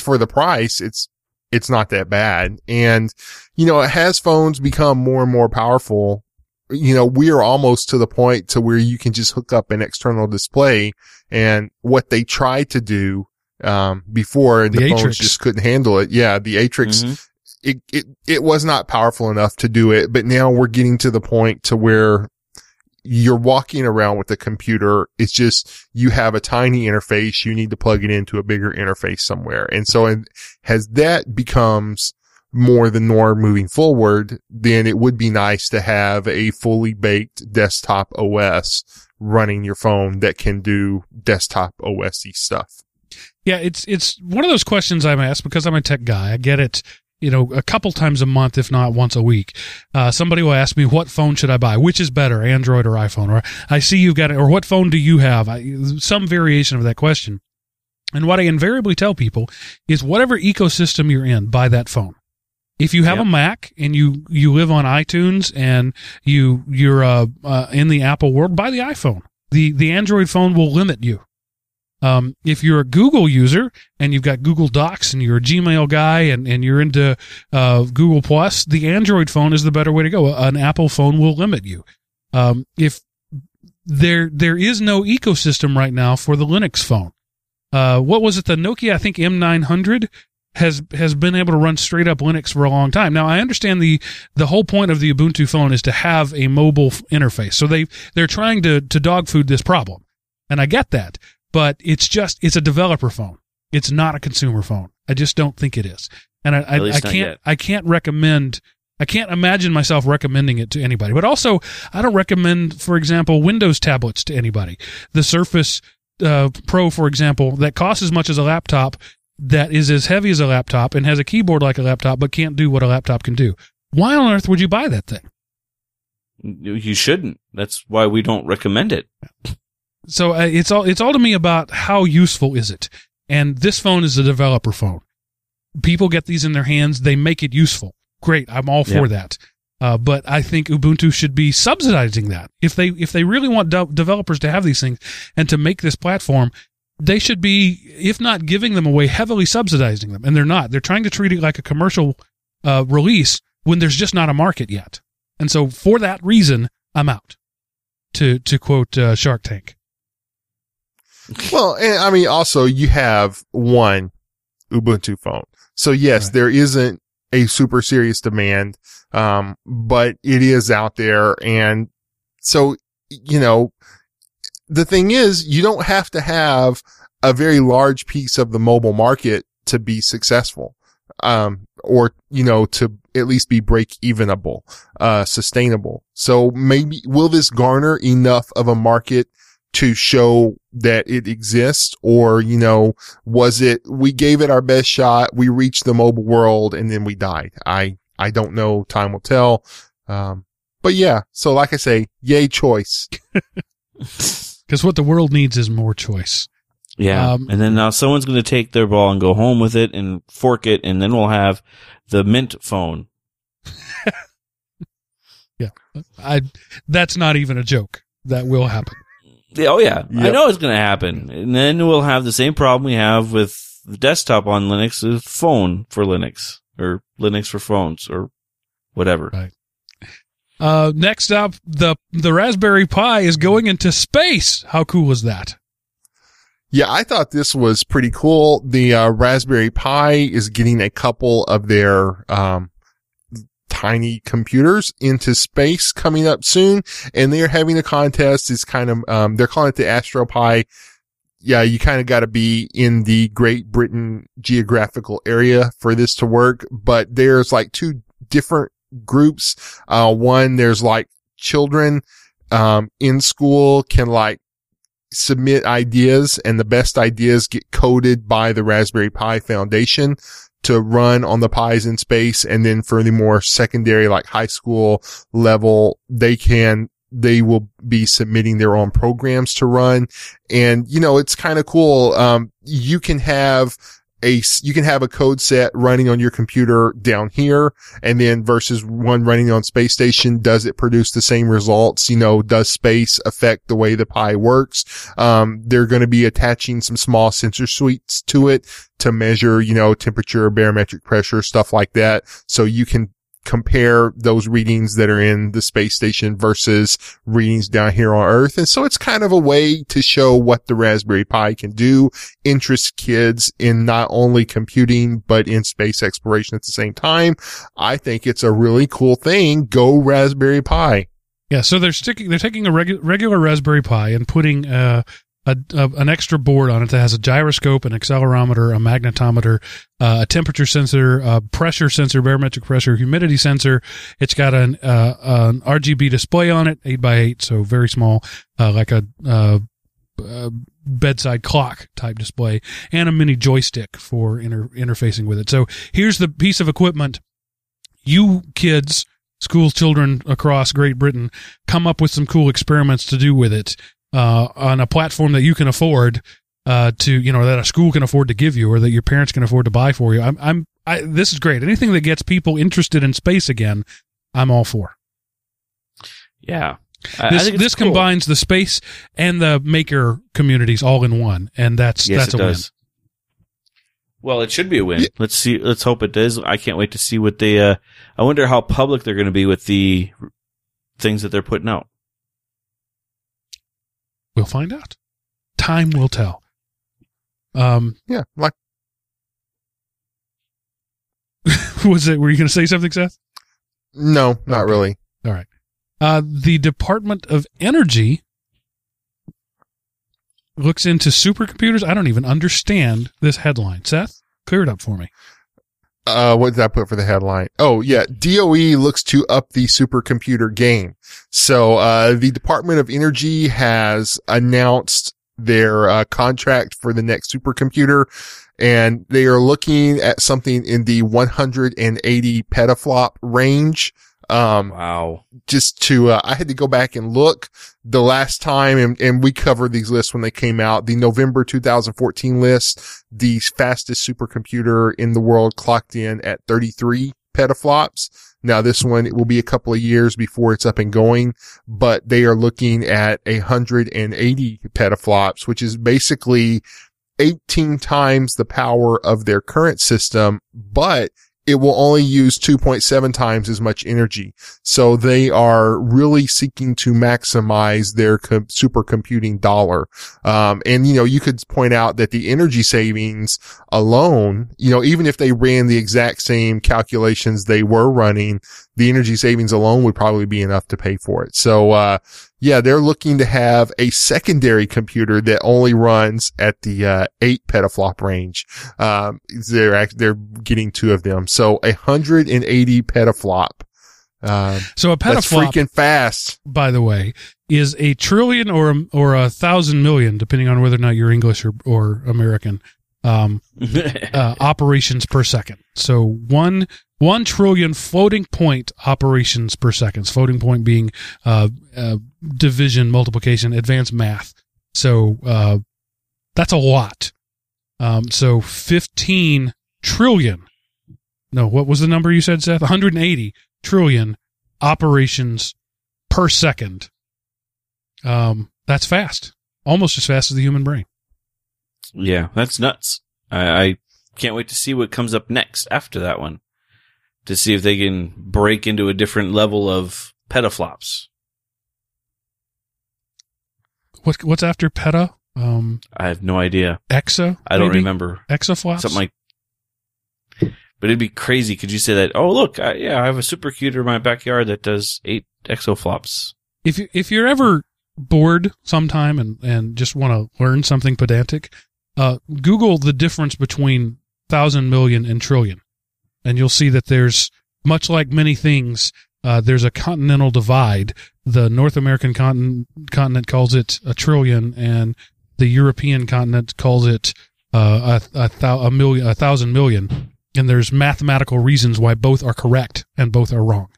Speaker 3: for the price, it's it's not that bad. And you know, as phones become more and more powerful, you know, we are almost to the point to where you can just hook up an external display. And what they tried to do um, before, and
Speaker 1: The
Speaker 3: the, phones just couldn't handle it. Yeah, the Atrix
Speaker 2: Mhm.
Speaker 3: it, it, it was not powerful enough to do it, but now we're getting to the point to where you're walking around with a computer. It's just, you have a tiny interface. You need to plug it into a bigger interface somewhere. And so and as that becomes more the norm moving forward, then it would be nice to have a fully baked desktop OS running your phone that can do desktop OS stuff.
Speaker 1: Yeah, it's it's one of those questions I'm asked because I'm a tech guy. I get it, you know, a couple times a month, if not once a week. Uh, somebody will ask me, "What phone should I buy? Which is better, Android or iPhone?" Or I see you've got it, or what phone do you have? I, some variation of that question. And what I invariably tell people is, whatever ecosystem you're in, buy that phone. If you have
Speaker 2: Yep.
Speaker 1: a Mac and you you live on iTunes and you you're uh, uh, in the Apple world, buy the iPhone. The the Android phone will limit you. Um, if you're a Google user and you've got Google Docs and you're a Gmail guy and, and you're into uh, Google Plus, the Android phone is the better way to go. An Apple phone will limit you. Um, if there there is no ecosystem right now for the Linux phone. Uh, what was it? The Nokia, I think N900 has has been able to run straight up Linux for a long time. Now I understand the the whole point of the Ubuntu phone is to have a mobile interface. So they they're trying to to dog food this problem, and I get that. But it's just it's a developer phone. It's not a consumer phone. I just don't think it is, and I I, I can't
Speaker 2: yet.
Speaker 1: I can't recommend. I can't imagine myself recommending it to anybody. But also, I don't recommend, for example, Windows tablets to anybody. The Surface uh, Pro, for example, that costs as much as a laptop, that is as heavy as a laptop and has a keyboard like a laptop, but can't do what a laptop can do. Why on earth would you buy that thing?
Speaker 2: You shouldn't. That's why we don't recommend it.
Speaker 1: So uh, it's all it's all to me about how useful is it. And this phone is a developer phone. People get these in their hands, they make it useful. Great, I'm all for
Speaker 2: Yeah.
Speaker 1: that. Uh, but I think Ubuntu should be subsidizing that. If they if they really want de- developers to have these things and to make this platform, they should be, if not giving them away, heavily subsidizing them. And they're not. They're trying to treat it like a commercial uh, release when there's just not a market yet. And so for that reason, I'm out. To to quote uh, Shark Tank. (laughs)
Speaker 3: Well, and I mean, also you have one Ubuntu phone. So yes,
Speaker 1: Right.
Speaker 3: there isn't a super serious demand. Um, but it is out there. And so, you know, the thing is you don't have to have a very large piece of the mobile market to be successful. Um, or, you know, to at least be break evenable, uh, sustainable. So maybe will this garner enough of a market to show that it exists or, you know, was it, we gave it our best shot. We reached the mobile world and then we died. I, I don't know. Time will tell. Um, but yeah. So like I say, yay choice. (laughs)
Speaker 1: Because what the world needs is more choice.
Speaker 2: Yeah.
Speaker 1: Um,
Speaker 2: and then now someone's going to take their ball and go home with it and fork it, and then we'll have the Mint phone. (laughs) Yeah.
Speaker 1: I that's not even a joke. That will happen.
Speaker 2: Yeah, oh yeah, I know it's going to happen, and then we'll have the same problem we have with the desktop on Linux, is phone for Linux or Linux for phones or whatever.
Speaker 1: Right. Uh, next up, the the Raspberry Pi is going into space. How cool is that?
Speaker 3: Yeah, I thought this was pretty cool. The uh, Raspberry Pi is getting a couple of their um, tiny computers into space coming up soon, and they're having a contest. It's kind of um, they're calling it the Astro Pi. Yeah, you kind of got to be in the Great Britain geographical area for this to work. But there's like two different groups. Uh, one there's like children um, in school can like submit ideas and the best ideas get coded by the Raspberry Pi Foundation to run on the Pis in space. And then for the more secondary, like high school level, they can they will be submitting their own programs to run. And, you know, it's kind of cool. Um, you can have a, you can have a code set running on your computer down here and then versus one running on space station. Does it produce the same results? You know, does space affect the way the Pi works? Um, they're going to be attaching some small sensor suites to it to measure, you know, temperature, barometric pressure, stuff like that. So you can compare those readings that are in the space station versus readings down here on Earth. And so it's kind of a way to show what the Raspberry Pi can do, interest kids in not only computing, but in space exploration at the same time. I think it's a really cool thing. Go Raspberry Pi.
Speaker 1: Yeah, so they're sticking, they're taking a regu- regular Raspberry Pi and putting uh, a, a, an extra board on it that has a gyroscope, an accelerometer, a magnetometer, uh, a temperature sensor, a pressure sensor, barometric pressure, humidity sensor. It's got an, uh, an RGB display on it, eight by eight, so very small, uh, like a, uh, uh, bedside clock type display and a mini joystick for inter- interfacing with it. So here's the piece of equipment you kids, school children across Great Britain come up with some cool experiments to do with it uh, on a platform that you can afford uh, to, you know, that a school can afford to give you or that your parents can afford to buy for you. I'm, I'm, I, this is great. Anything that gets people interested in space again, I'm all for.
Speaker 2: Yeah. I- I
Speaker 1: This,
Speaker 2: think
Speaker 1: this
Speaker 2: cool.
Speaker 1: combines the space and the maker communities all in one, and that's
Speaker 2: Yes,
Speaker 1: that's
Speaker 2: it
Speaker 1: a
Speaker 2: does. Well, it should be a win.
Speaker 3: Yeah.
Speaker 2: Let's see. Let's hope it does. I can't wait to see what they. Uh, I wonder how public they're going to be with the things that they're putting out.
Speaker 1: We'll find out. Time will tell. Um,
Speaker 3: Yeah. Like, (laughs)
Speaker 1: was it? Were you going to say something, Seth?
Speaker 3: no, not really.
Speaker 1: All right. Uh, the Department of Energy looks into supercomputers. I don't even understand this headline. Seth, clear it up for me.
Speaker 3: Uh, what did I put for the headline? Oh, yeah. DOE looks to up the supercomputer game. So, uh, the Department of Energy has announced their, uh, contract for the next supercomputer and they are looking at something in the 180 petaflop range. Um,
Speaker 2: Wow.
Speaker 3: just to, uh, I had to go back and look the last time and, and we covered these lists when they came out. The November 2014 list, the fastest supercomputer in the world clocked in at 33 petaflops. Now this one, it will be a couple of years before it's up and going, but they are looking at 180 petaflops, which is basically 18 times the power of their current system, but it will only use 2.7 times as much energy. So they are really seeking to maximize their com- supercomputing dollar. Um, and you know, you could point out that the energy savings alone, you know, even if they ran the exact same calculations they were running, the energy savings alone would probably be enough to pay for it. So, uh, yeah, they're looking to have a secondary computer that only runs at the, uh, eight petaflop range. Um, they're, act- they're getting two of them. So a hundred and eighty petaflop. Um,
Speaker 1: So a
Speaker 3: that's
Speaker 1: petaflop,
Speaker 3: freaking fast.
Speaker 1: by the way, is a trillion or a, or a thousand million, depending on whether or not you're English or, or American. Um, (laughs) uh, operations per second. So one one trillion floating point operations per second. Floating point being uh, uh, division, multiplication, advanced math. So uh, that's a lot. Um, so fifteen trillion. No, what was the number you said, Seth? One hundred and eighty trillion operations per second. Um, that's fast. Almost as fast as the human brain.
Speaker 2: Yeah, that's nuts. I, I can't wait to see what comes up next after that one. To see if they can break into a different level of petaflops.
Speaker 1: What what's after peta? Um,
Speaker 2: I have no idea.
Speaker 1: exa.
Speaker 2: I don't
Speaker 1: maybe?
Speaker 2: remember.
Speaker 1: Exaflops.
Speaker 2: Something like. But it'd be crazy. Could you say that? Oh, look, I, yeah, I have a supercomputer in my backyard that does eight exaflops.
Speaker 1: if you, if you're ever bored sometime and and just want to learn something pedantic, uh, Google the difference between thousand, million, and trillion, and you'll see that there's much like many things. Uh, there's a continental divide. The North American continent, continent calls it a trillion, and the European continent calls it uh, a, a, a million, a thousand million. And there's mathematical reasons why both are correct and both are wrong.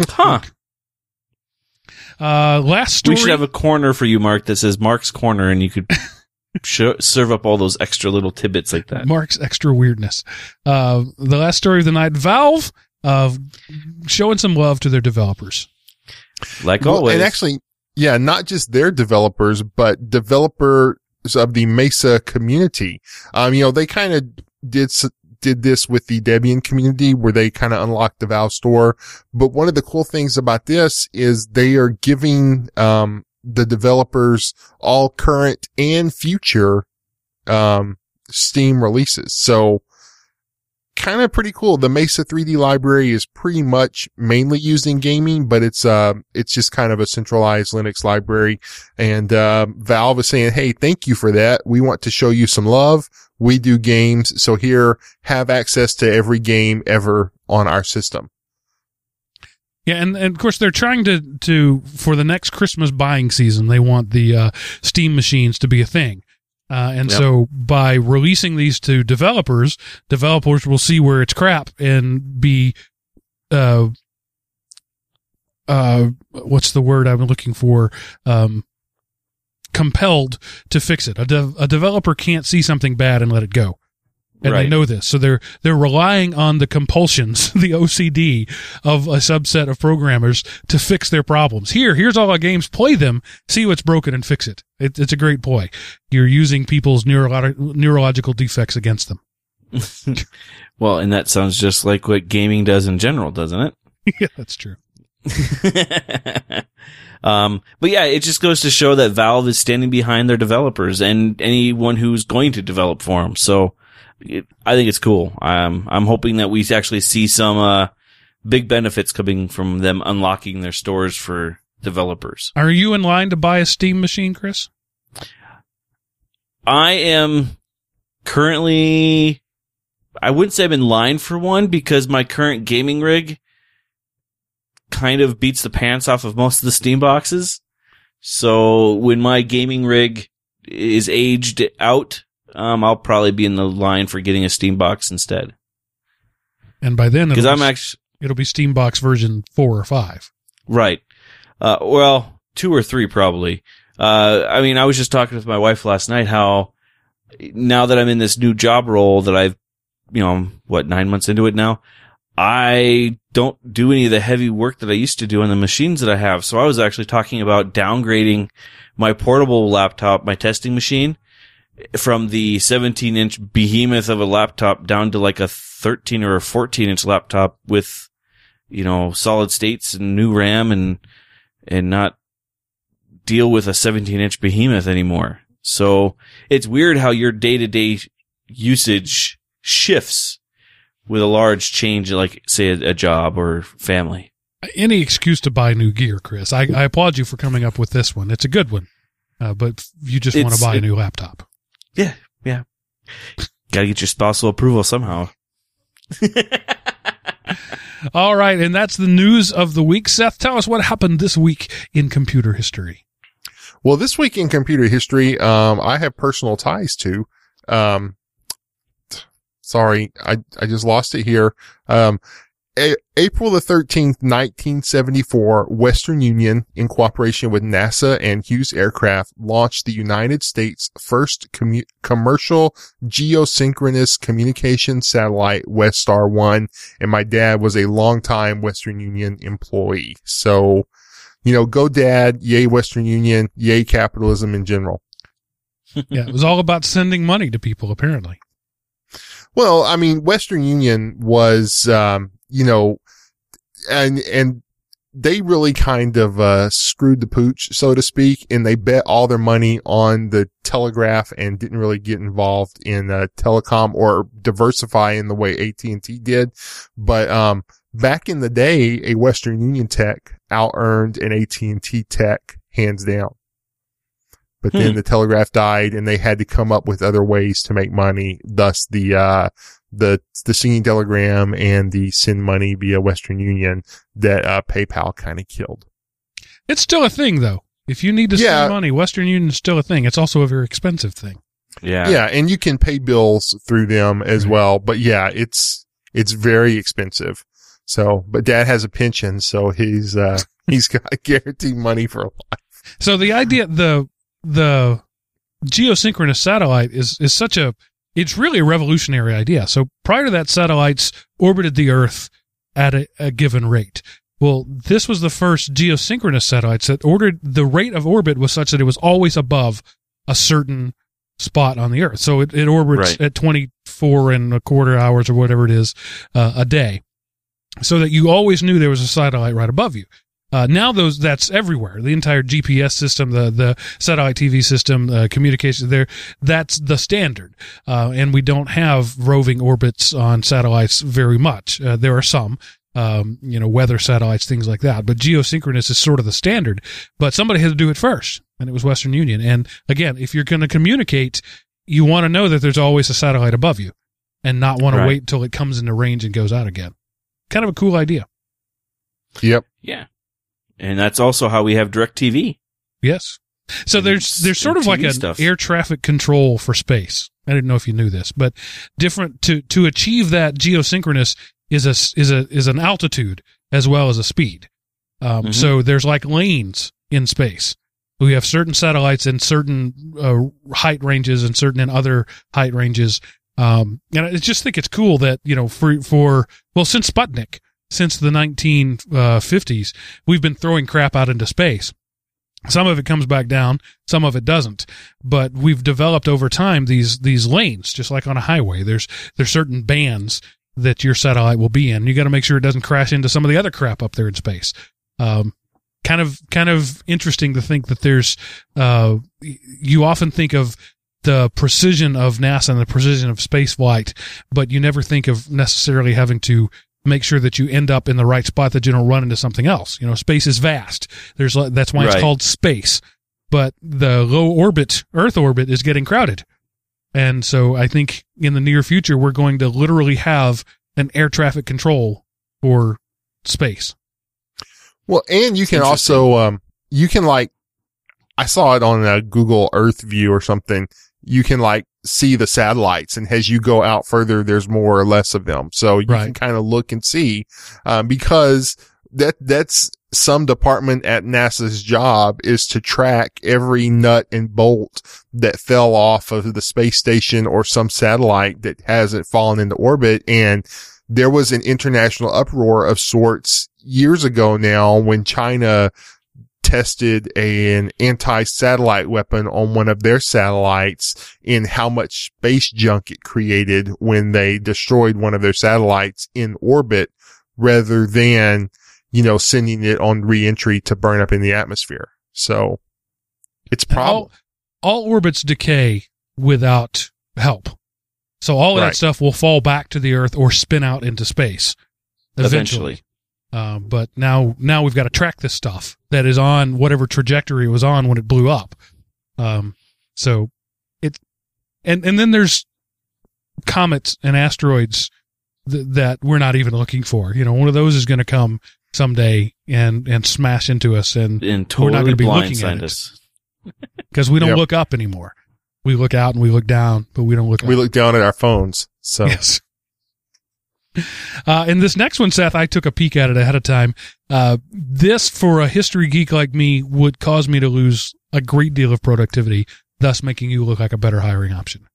Speaker 2: Huh.
Speaker 1: Uh, last story.
Speaker 2: We should have a corner for you, Mark, that says Mark's Corner, and you could (laughs) serve up all those extra little tidbits like that.
Speaker 1: Mark's extra weirdness. Uh, the last story of the night. Valve uh, showing some love to their developers.
Speaker 2: Like
Speaker 3: Well,
Speaker 2: always.
Speaker 3: and actually, yeah, not just their developers, but developers of the Mesa community. Um, you know, they kind of did, s- did this with the Debian community where they kind of unlocked the Valve store. But one of the cool things about this is they are giving, um, the developers all current and future, um, Steam releases. So, kind of pretty cool. The Mesa 3D library is pretty much mainly used in gaming, but it's, uh, it's just kind of a centralized Linux library. And, uh, Valve is saying, Hey, thank you for that. We want to show you some love. We do games. So here, have access to every game ever on our system.
Speaker 1: Yeah, and, and of course they're trying to to for the next Christmas buying season, they want the uh, Steam machines to be a thing. Uh, and
Speaker 2: Yep.
Speaker 1: so by releasing these to developers, developers will see where it's crap and be uh uh what's the word I'm looking for um compelled to fix it. A, de- a developer can't see something bad and let it go. And they know this. So they're they're relying on the compulsions, (laughs) the OCD of a subset of programmers to fix their problems. Here, here's all our games. Play them, see what's broken, and fix it. it it's a great ploy. You're using people's neurolo- neurological defects against them. (laughs)
Speaker 2: well, and that sounds just like what gaming does in general, doesn't it? (laughs)
Speaker 1: yeah, that's true.
Speaker 2: um, but yeah, it just goes to show that Valve is standing behind their developers and anyone who's going to develop for them. So it, I think it's cool. I'm, I'm hoping that we actually see some, uh, big benefits coming from them unlocking their stores for developers.
Speaker 1: Are you in line to buy a Steam machine, Chris?
Speaker 2: I am currently, I wouldn't say I'm in line for one because my current gaming rig kind of beats the pants off of most of the Steam boxes. So when my gaming rig is aged out, um, I'll probably be in the line for getting a Steam box instead.
Speaker 1: And by then,
Speaker 2: Because
Speaker 1: it'll,
Speaker 2: I'm
Speaker 1: be,
Speaker 2: actually,
Speaker 1: it'll be Steambox version four or five.
Speaker 2: Right. Uh, well, two or three probably. Uh, I mean, I was just talking with my wife last night how now that I'm in this new job role that I've, you know, I'm, what, nine months into it now, I don't do any of the heavy work that I used to do on the machines that I have. So I was actually talking about downgrading my portable laptop, my testing machine from the 17 inch behemoth of a laptop down to like a 13 or a 14 inch laptop with you know, solid states and new RAM and, and not deal with a 17 inch behemoth anymore. So it's weird how your day to day usage shifts with a large change, like say a, a job or family.
Speaker 1: Any excuse to buy new gear, Chris. I, I applaud you for coming up with this one. It's a good one. Uh, but you just want to buy a new laptop.
Speaker 2: Yeah. Yeah. Gotta get your spousal approval somehow. (laughs)
Speaker 1: All right, and that's the news of the week. Seth, tell us what happened this week in computer history.
Speaker 3: Well, this week in computer history, um, I have personal ties to, um, sorry, I, I just lost it here. Um, a- April the 13th, 1974, Western Union, in cooperation with NASA and Hughes Aircraft, launched the United States' first commu- commercial geosynchronous communication satellite, Westar 1, and my dad was a longtime Western Union employee. So, you know, go dad, yay Western Union, yay capitalism in general. (laughs)
Speaker 1: Yeah, it was all about sending money to people, apparently.
Speaker 3: Well, I mean, Western Union was, um, you know, and, and they really kind of, uh, screwed the pooch, so to speak, and they bet all their money on the telegraph and didn't really get involved in, uh, telecom or diversify in the way AT&T did. But, um, back in the day, a Western Union tech out earned an AT&T tech hands down. But then
Speaker 2: Hmm.
Speaker 3: the telegraph died and they had to come up with other ways to make money. Thus the, uh, the, the singing telegram and the send money via Western Union that, uh, PayPal kind of killed.
Speaker 1: It's still a thing, though. If you need to
Speaker 3: Yeah.
Speaker 1: send money, Western Union is still a thing. It's also a very expensive thing.
Speaker 2: Yeah.
Speaker 3: Yeah. And you can pay bills through them as
Speaker 1: Right.
Speaker 3: well. But yeah, it's, it's very expensive. So, but dad has a pension. So he's, uh, (laughs) He's got guaranteed money for a life.
Speaker 1: So the idea, the the geosynchronous satellite is is such a it's really a revolutionary idea. So prior to that, satellites orbited the Earth at a, a given rate. Well, this was the first geosynchronous satellites that ordered the rate of orbit was such that it was always above a certain spot on the Earth. So it, it orbits
Speaker 2: Right.
Speaker 1: at 24 and a quarter hours or whatever it is uh, a day. So that you always knew there was a satellite right above you. Uh, now those that's everywhere. The entire GPS system, the the satellite TV system, uh, communications there, that's the standard. Uh, and we don't have roving orbits on satellites very much. Uh, there are some, um, you know, weather satellites, things like that. But geosynchronous is sort of the standard. But somebody had to do it first, and it was Western Union. And again, if you're going to communicate, you want to know that there's always a satellite above you, and not want
Speaker 2: Right.
Speaker 1: to wait until it comes into range and goes out again. Kind of a cool idea.
Speaker 3: Yep.
Speaker 2: Yeah. And that's also how we have DirecTV.
Speaker 1: Yes. So
Speaker 2: And
Speaker 1: there's there's sort of like an
Speaker 2: stuff.
Speaker 1: air traffic control for space. I didn't know if you knew this, but different to to achieve that geosynchronous is a is a is an altitude as well as a speed. Um,
Speaker 2: Mhm.
Speaker 1: So there's like lanes in space. We have certain satellites in certain uh, height ranges and certain in other height ranges. Um, and I just think it's cool that you know for for well since Sputnik since the 1950s we've been throwing crap out into space. Some of it comes back down, some of it doesn't. But we've developed over time these these lanes, just like on a highway. There's there's certain bands that your satellite will be in. You got to make sure it doesn't crash into some of the other crap up there in space. Um, kind of kind of interesting to think that there's. Uh, you often think of the precision of NASA and the precision of space flight, but you never think of necessarily having to make sure that you end up in the right spot that you don't run into something else. You know, space is vast. There's that's why it's called space. But the low orbit, Earth orbit, is getting crowded, and so I think in the near future we're going to literally have an air traffic control for space.
Speaker 3: Well, and you can also, um, you can like, I saw it on a Google Earth view or something. You can like see the satellites and as you go out further, there's more or less of them. So you
Speaker 1: Right.
Speaker 3: can kind of look and see, um, because that, that's some department at NASA's job is to track every nut and bolt that fell off of the space station or some satellite that hasn't fallen into orbit. And there was an international uproar of sorts years ago now when China tested an anti-satellite weapon on one of their satellites in how much space junk it created when they destroyed one of their satellites in orbit rather than, you know, sending it on reentry to burn up in the atmosphere. So it's
Speaker 1: And all,
Speaker 3: problem.
Speaker 1: all orbits decay without help. So all of that stuff will fall back to the Earth or spin out into space eventually.
Speaker 2: Eventually.
Speaker 1: Uh, but now, now we've got to track this stuff that is on whatever trajectory it was on when it blew up. Um, so it, and and then there's comets and asteroids th- that we're not even looking for. You know, one of those is going to come someday and and smash into us, and
Speaker 2: And
Speaker 1: We're not gonna be looking at
Speaker 2: blindside
Speaker 1: it.
Speaker 2: us.
Speaker 1: because (laughs) (laughs) we don't
Speaker 3: Yep.
Speaker 1: look up anymore, we look out and we look down, but we don't look.
Speaker 3: We
Speaker 1: up.
Speaker 3: look down at our phones. So
Speaker 1: Yes. Uh, and this next one, Seth, I took a peek at it ahead of time. Uh, this, for a history geek like me, would cause me to lose a great deal of productivity, thus making you look like a better hiring option.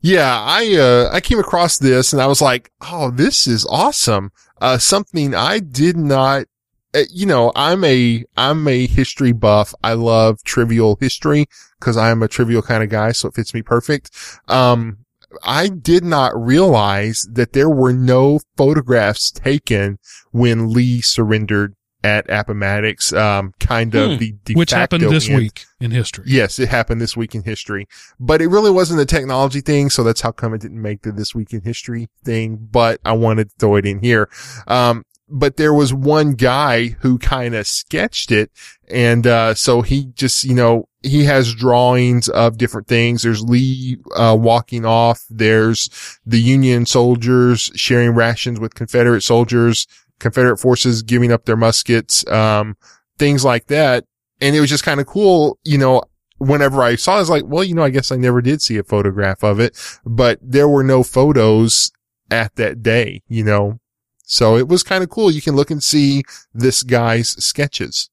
Speaker 3: Yeah, I uh I came across this and I was like, "Oh, this is awesome." Uh something I did not uh, you know, I'm a I'm a history buff. I love trivial history cuz I am a trivial kind of guy, so it fits me perfect. Um I did not realize that there were no photographs taken when Lee surrendered at Appomattox, um, kind of
Speaker 2: Hmm.
Speaker 3: the de
Speaker 1: Which happened this
Speaker 3: end-
Speaker 1: week in history.
Speaker 3: Yes, it happened this week in history, but it really wasn't a technology thing. So that's how come it didn't make the this week in history thing, but I wanted to throw it in here. Um, but there was one guy who kind of sketched it. And, uh, so he just, you know, he has drawings of different things. There's Lee, uh, walking off. There's the Union soldiers sharing rations with Confederate soldiers, Confederate forces giving up their muskets, um, things like that and it was just kind of cool, you know, whenever I saw it, I was like, well, you know, I guess I never did see a photograph of it, but there were no photos at that day, you know. So it was kind of cool. You can look and see this guy's sketches,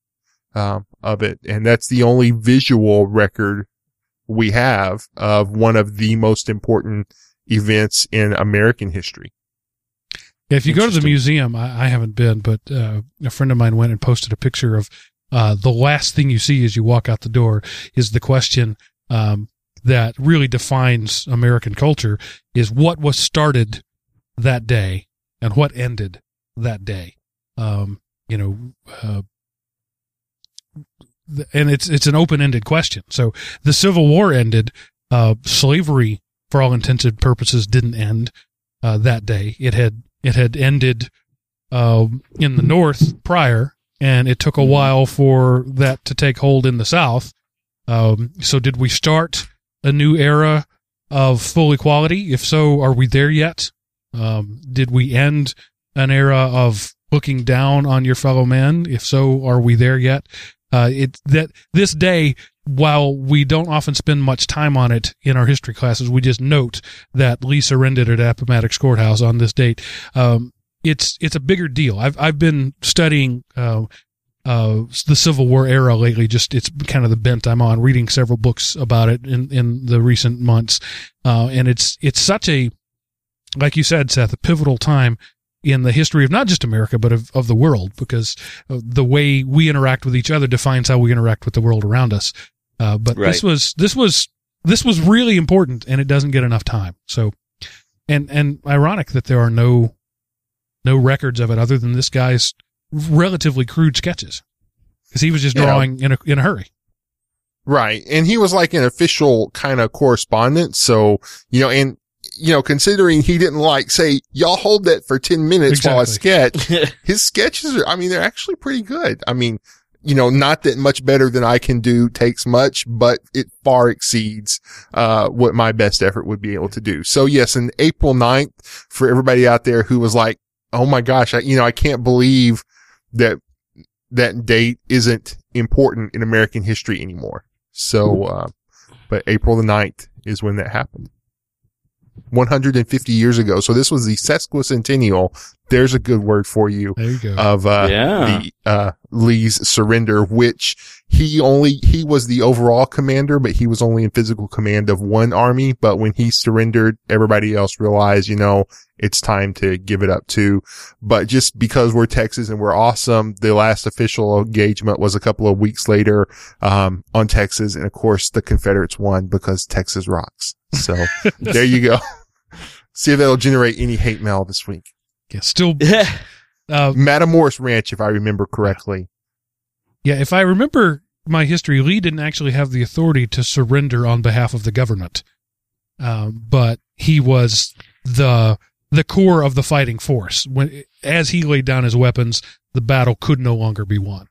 Speaker 3: um, of it. And that's the only visual record we have of one of the most important events in American history.
Speaker 1: Yeah, if you go to the museum, I, I haven't been, but uh, a friend of mine went and posted a picture of uh, the last thing you see as you walk out the door is the question um, that really defines American culture is what was started that day and what ended that day. Um, you know, uh, and it's it's an open ended question. So the Civil War ended. Uh, slavery, for all intents and purposes, didn't end uh, that day. It had it had ended uh, in the North prior, and it took a while for that to take hold in the South. Um, so, did we start a new era of full equality? If so, are we there yet? Um, did we end an era of looking down on your fellow man? If so, are we there yet? Uh, it that this day, while we don't often spend much time on it in our history classes, we just note that Lee surrendered at Appomattox Courthouse on this date. Um, it's it's a bigger deal. I've I've been studying uh, uh, the Civil War era lately. Just it's kind of the bent I'm on. Reading several books about it in in the recent months, uh, and it's it's such a like you said, Seth, a pivotal time in the history of not just America but of, of the world because uh, the way we interact with each other defines how we interact with the world around us. Uh, but this was this was this was really important, and it doesn't get enough time. So, and and ironic that there are no no records of it other than this guy's relatively crude sketches because he was just
Speaker 3: Yeah.
Speaker 1: drawing in a in a hurry.
Speaker 3: Right. And he was like an official kind of correspondent. So, you know, and, you know, considering he didn't like say, y'all hold that for 10 minutes while I sketch, (laughs) his sketches are, I mean, they're actually pretty good. I mean, you know, not that much better than I can do takes much, but it far exceeds, uh, what my best effort would be able to do. So yes, in April 9th, for everybody out there who was like, Oh my gosh, I, you know, I can't believe that that date isn't important in American history anymore. So, uh, but April the 9th is when that happened. 150 years ago. So this was the sesquicentennial. There's a good word for you
Speaker 1: There you go.
Speaker 3: of, uh,
Speaker 2: Yeah.
Speaker 3: the, uh, Lee's surrender, which he only, he was the overall commander, but he was only in physical command of one army. But when he surrendered, everybody else realized, you know, it's time to give it up too. But just because we're Texas and we're awesome, the last official engagement was a couple of weeks later, um, on Texas. And of course the Confederates won because Texas rocks. So (laughs) there you go. See if that'll generate any hate mail this week.
Speaker 1: yeah, still. (laughs) Uh,
Speaker 3: Matamoros Ranch, if I remember correctly.
Speaker 1: Yeah, if I remember my history, Lee didn't actually have the authority to surrender on behalf of the government, um, but he was the the core of the fighting force. When as he laid down his weapons, the battle could no longer be won.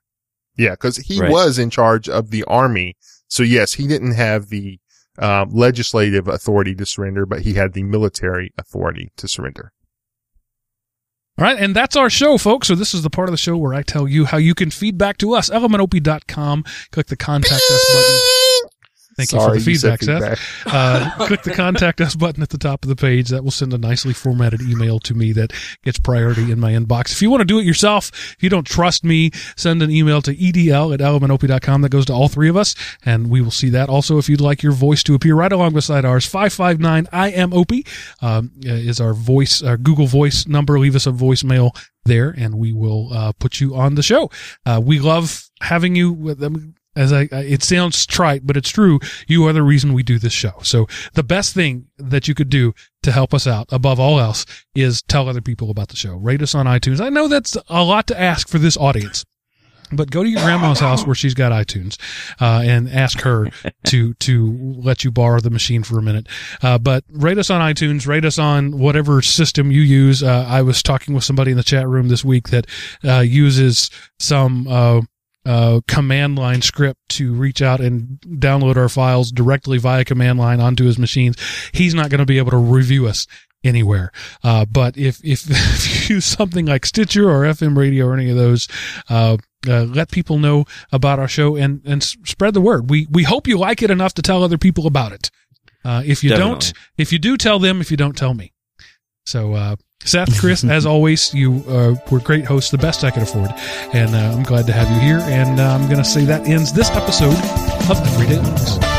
Speaker 3: Yeah, because he
Speaker 2: Right.
Speaker 3: was in charge of the army. So yes, he didn't have the um, legislative authority to surrender, but he had the military authority to surrender.
Speaker 1: All right, and that's our show, folks. So this is the part of the show where I tell you how you can feedback to us. elementop.com. Click the contact us button. Thank you for the
Speaker 3: Sorry, said
Speaker 1: feedback, Seth. Uh, click the contact us button at the top of the page. That will send a nicely formatted email to me that gets priority in my inbox. If you want to do it yourself, if you don't trust me, send an email to edl at elementop.com. That goes to all three of us, and we will see that. Also, if you'd like your voice to appear right along beside ours, 559 IMOP um, is our voice, our Google Voice number. Leave us a voicemail there, and we will uh, put you on the show. Uh, we love having you with them. As I, it sounds trite, but it's true. You are the reason we do this show. So the best thing that you could do to help us out, above all else, is tell other people about the show. Rate us on iTunes. I know that's a lot to ask for this audience. But go to your grandma's house where she's got iTunes, uh, and ask her to, to let you borrow the machine for a minute. Uh, but rate us on iTunes, rate us on whatever system you use. Uh, I was talking with somebody in the chat room this week that, uh, uses some, uh, command line script to reach out and download our files directly via command line onto his machines. He's not going to be able to review us anywhere. Uh, but if, if, (laughs) if you use something like Stitcher or FM radio or any of those, uh, uh, let people know about our show and, and s- spread the word. We, we hope you like it enough to tell other people about it. Uh, if you don't, if you do tell them, if you don't tell me. So, uh, Seth, Chris, as always, you uh, were great hosts, the best I could afford, and uh, I'm glad to have you here. And uh, I'm going to say that ends this episode of Everyday Linux.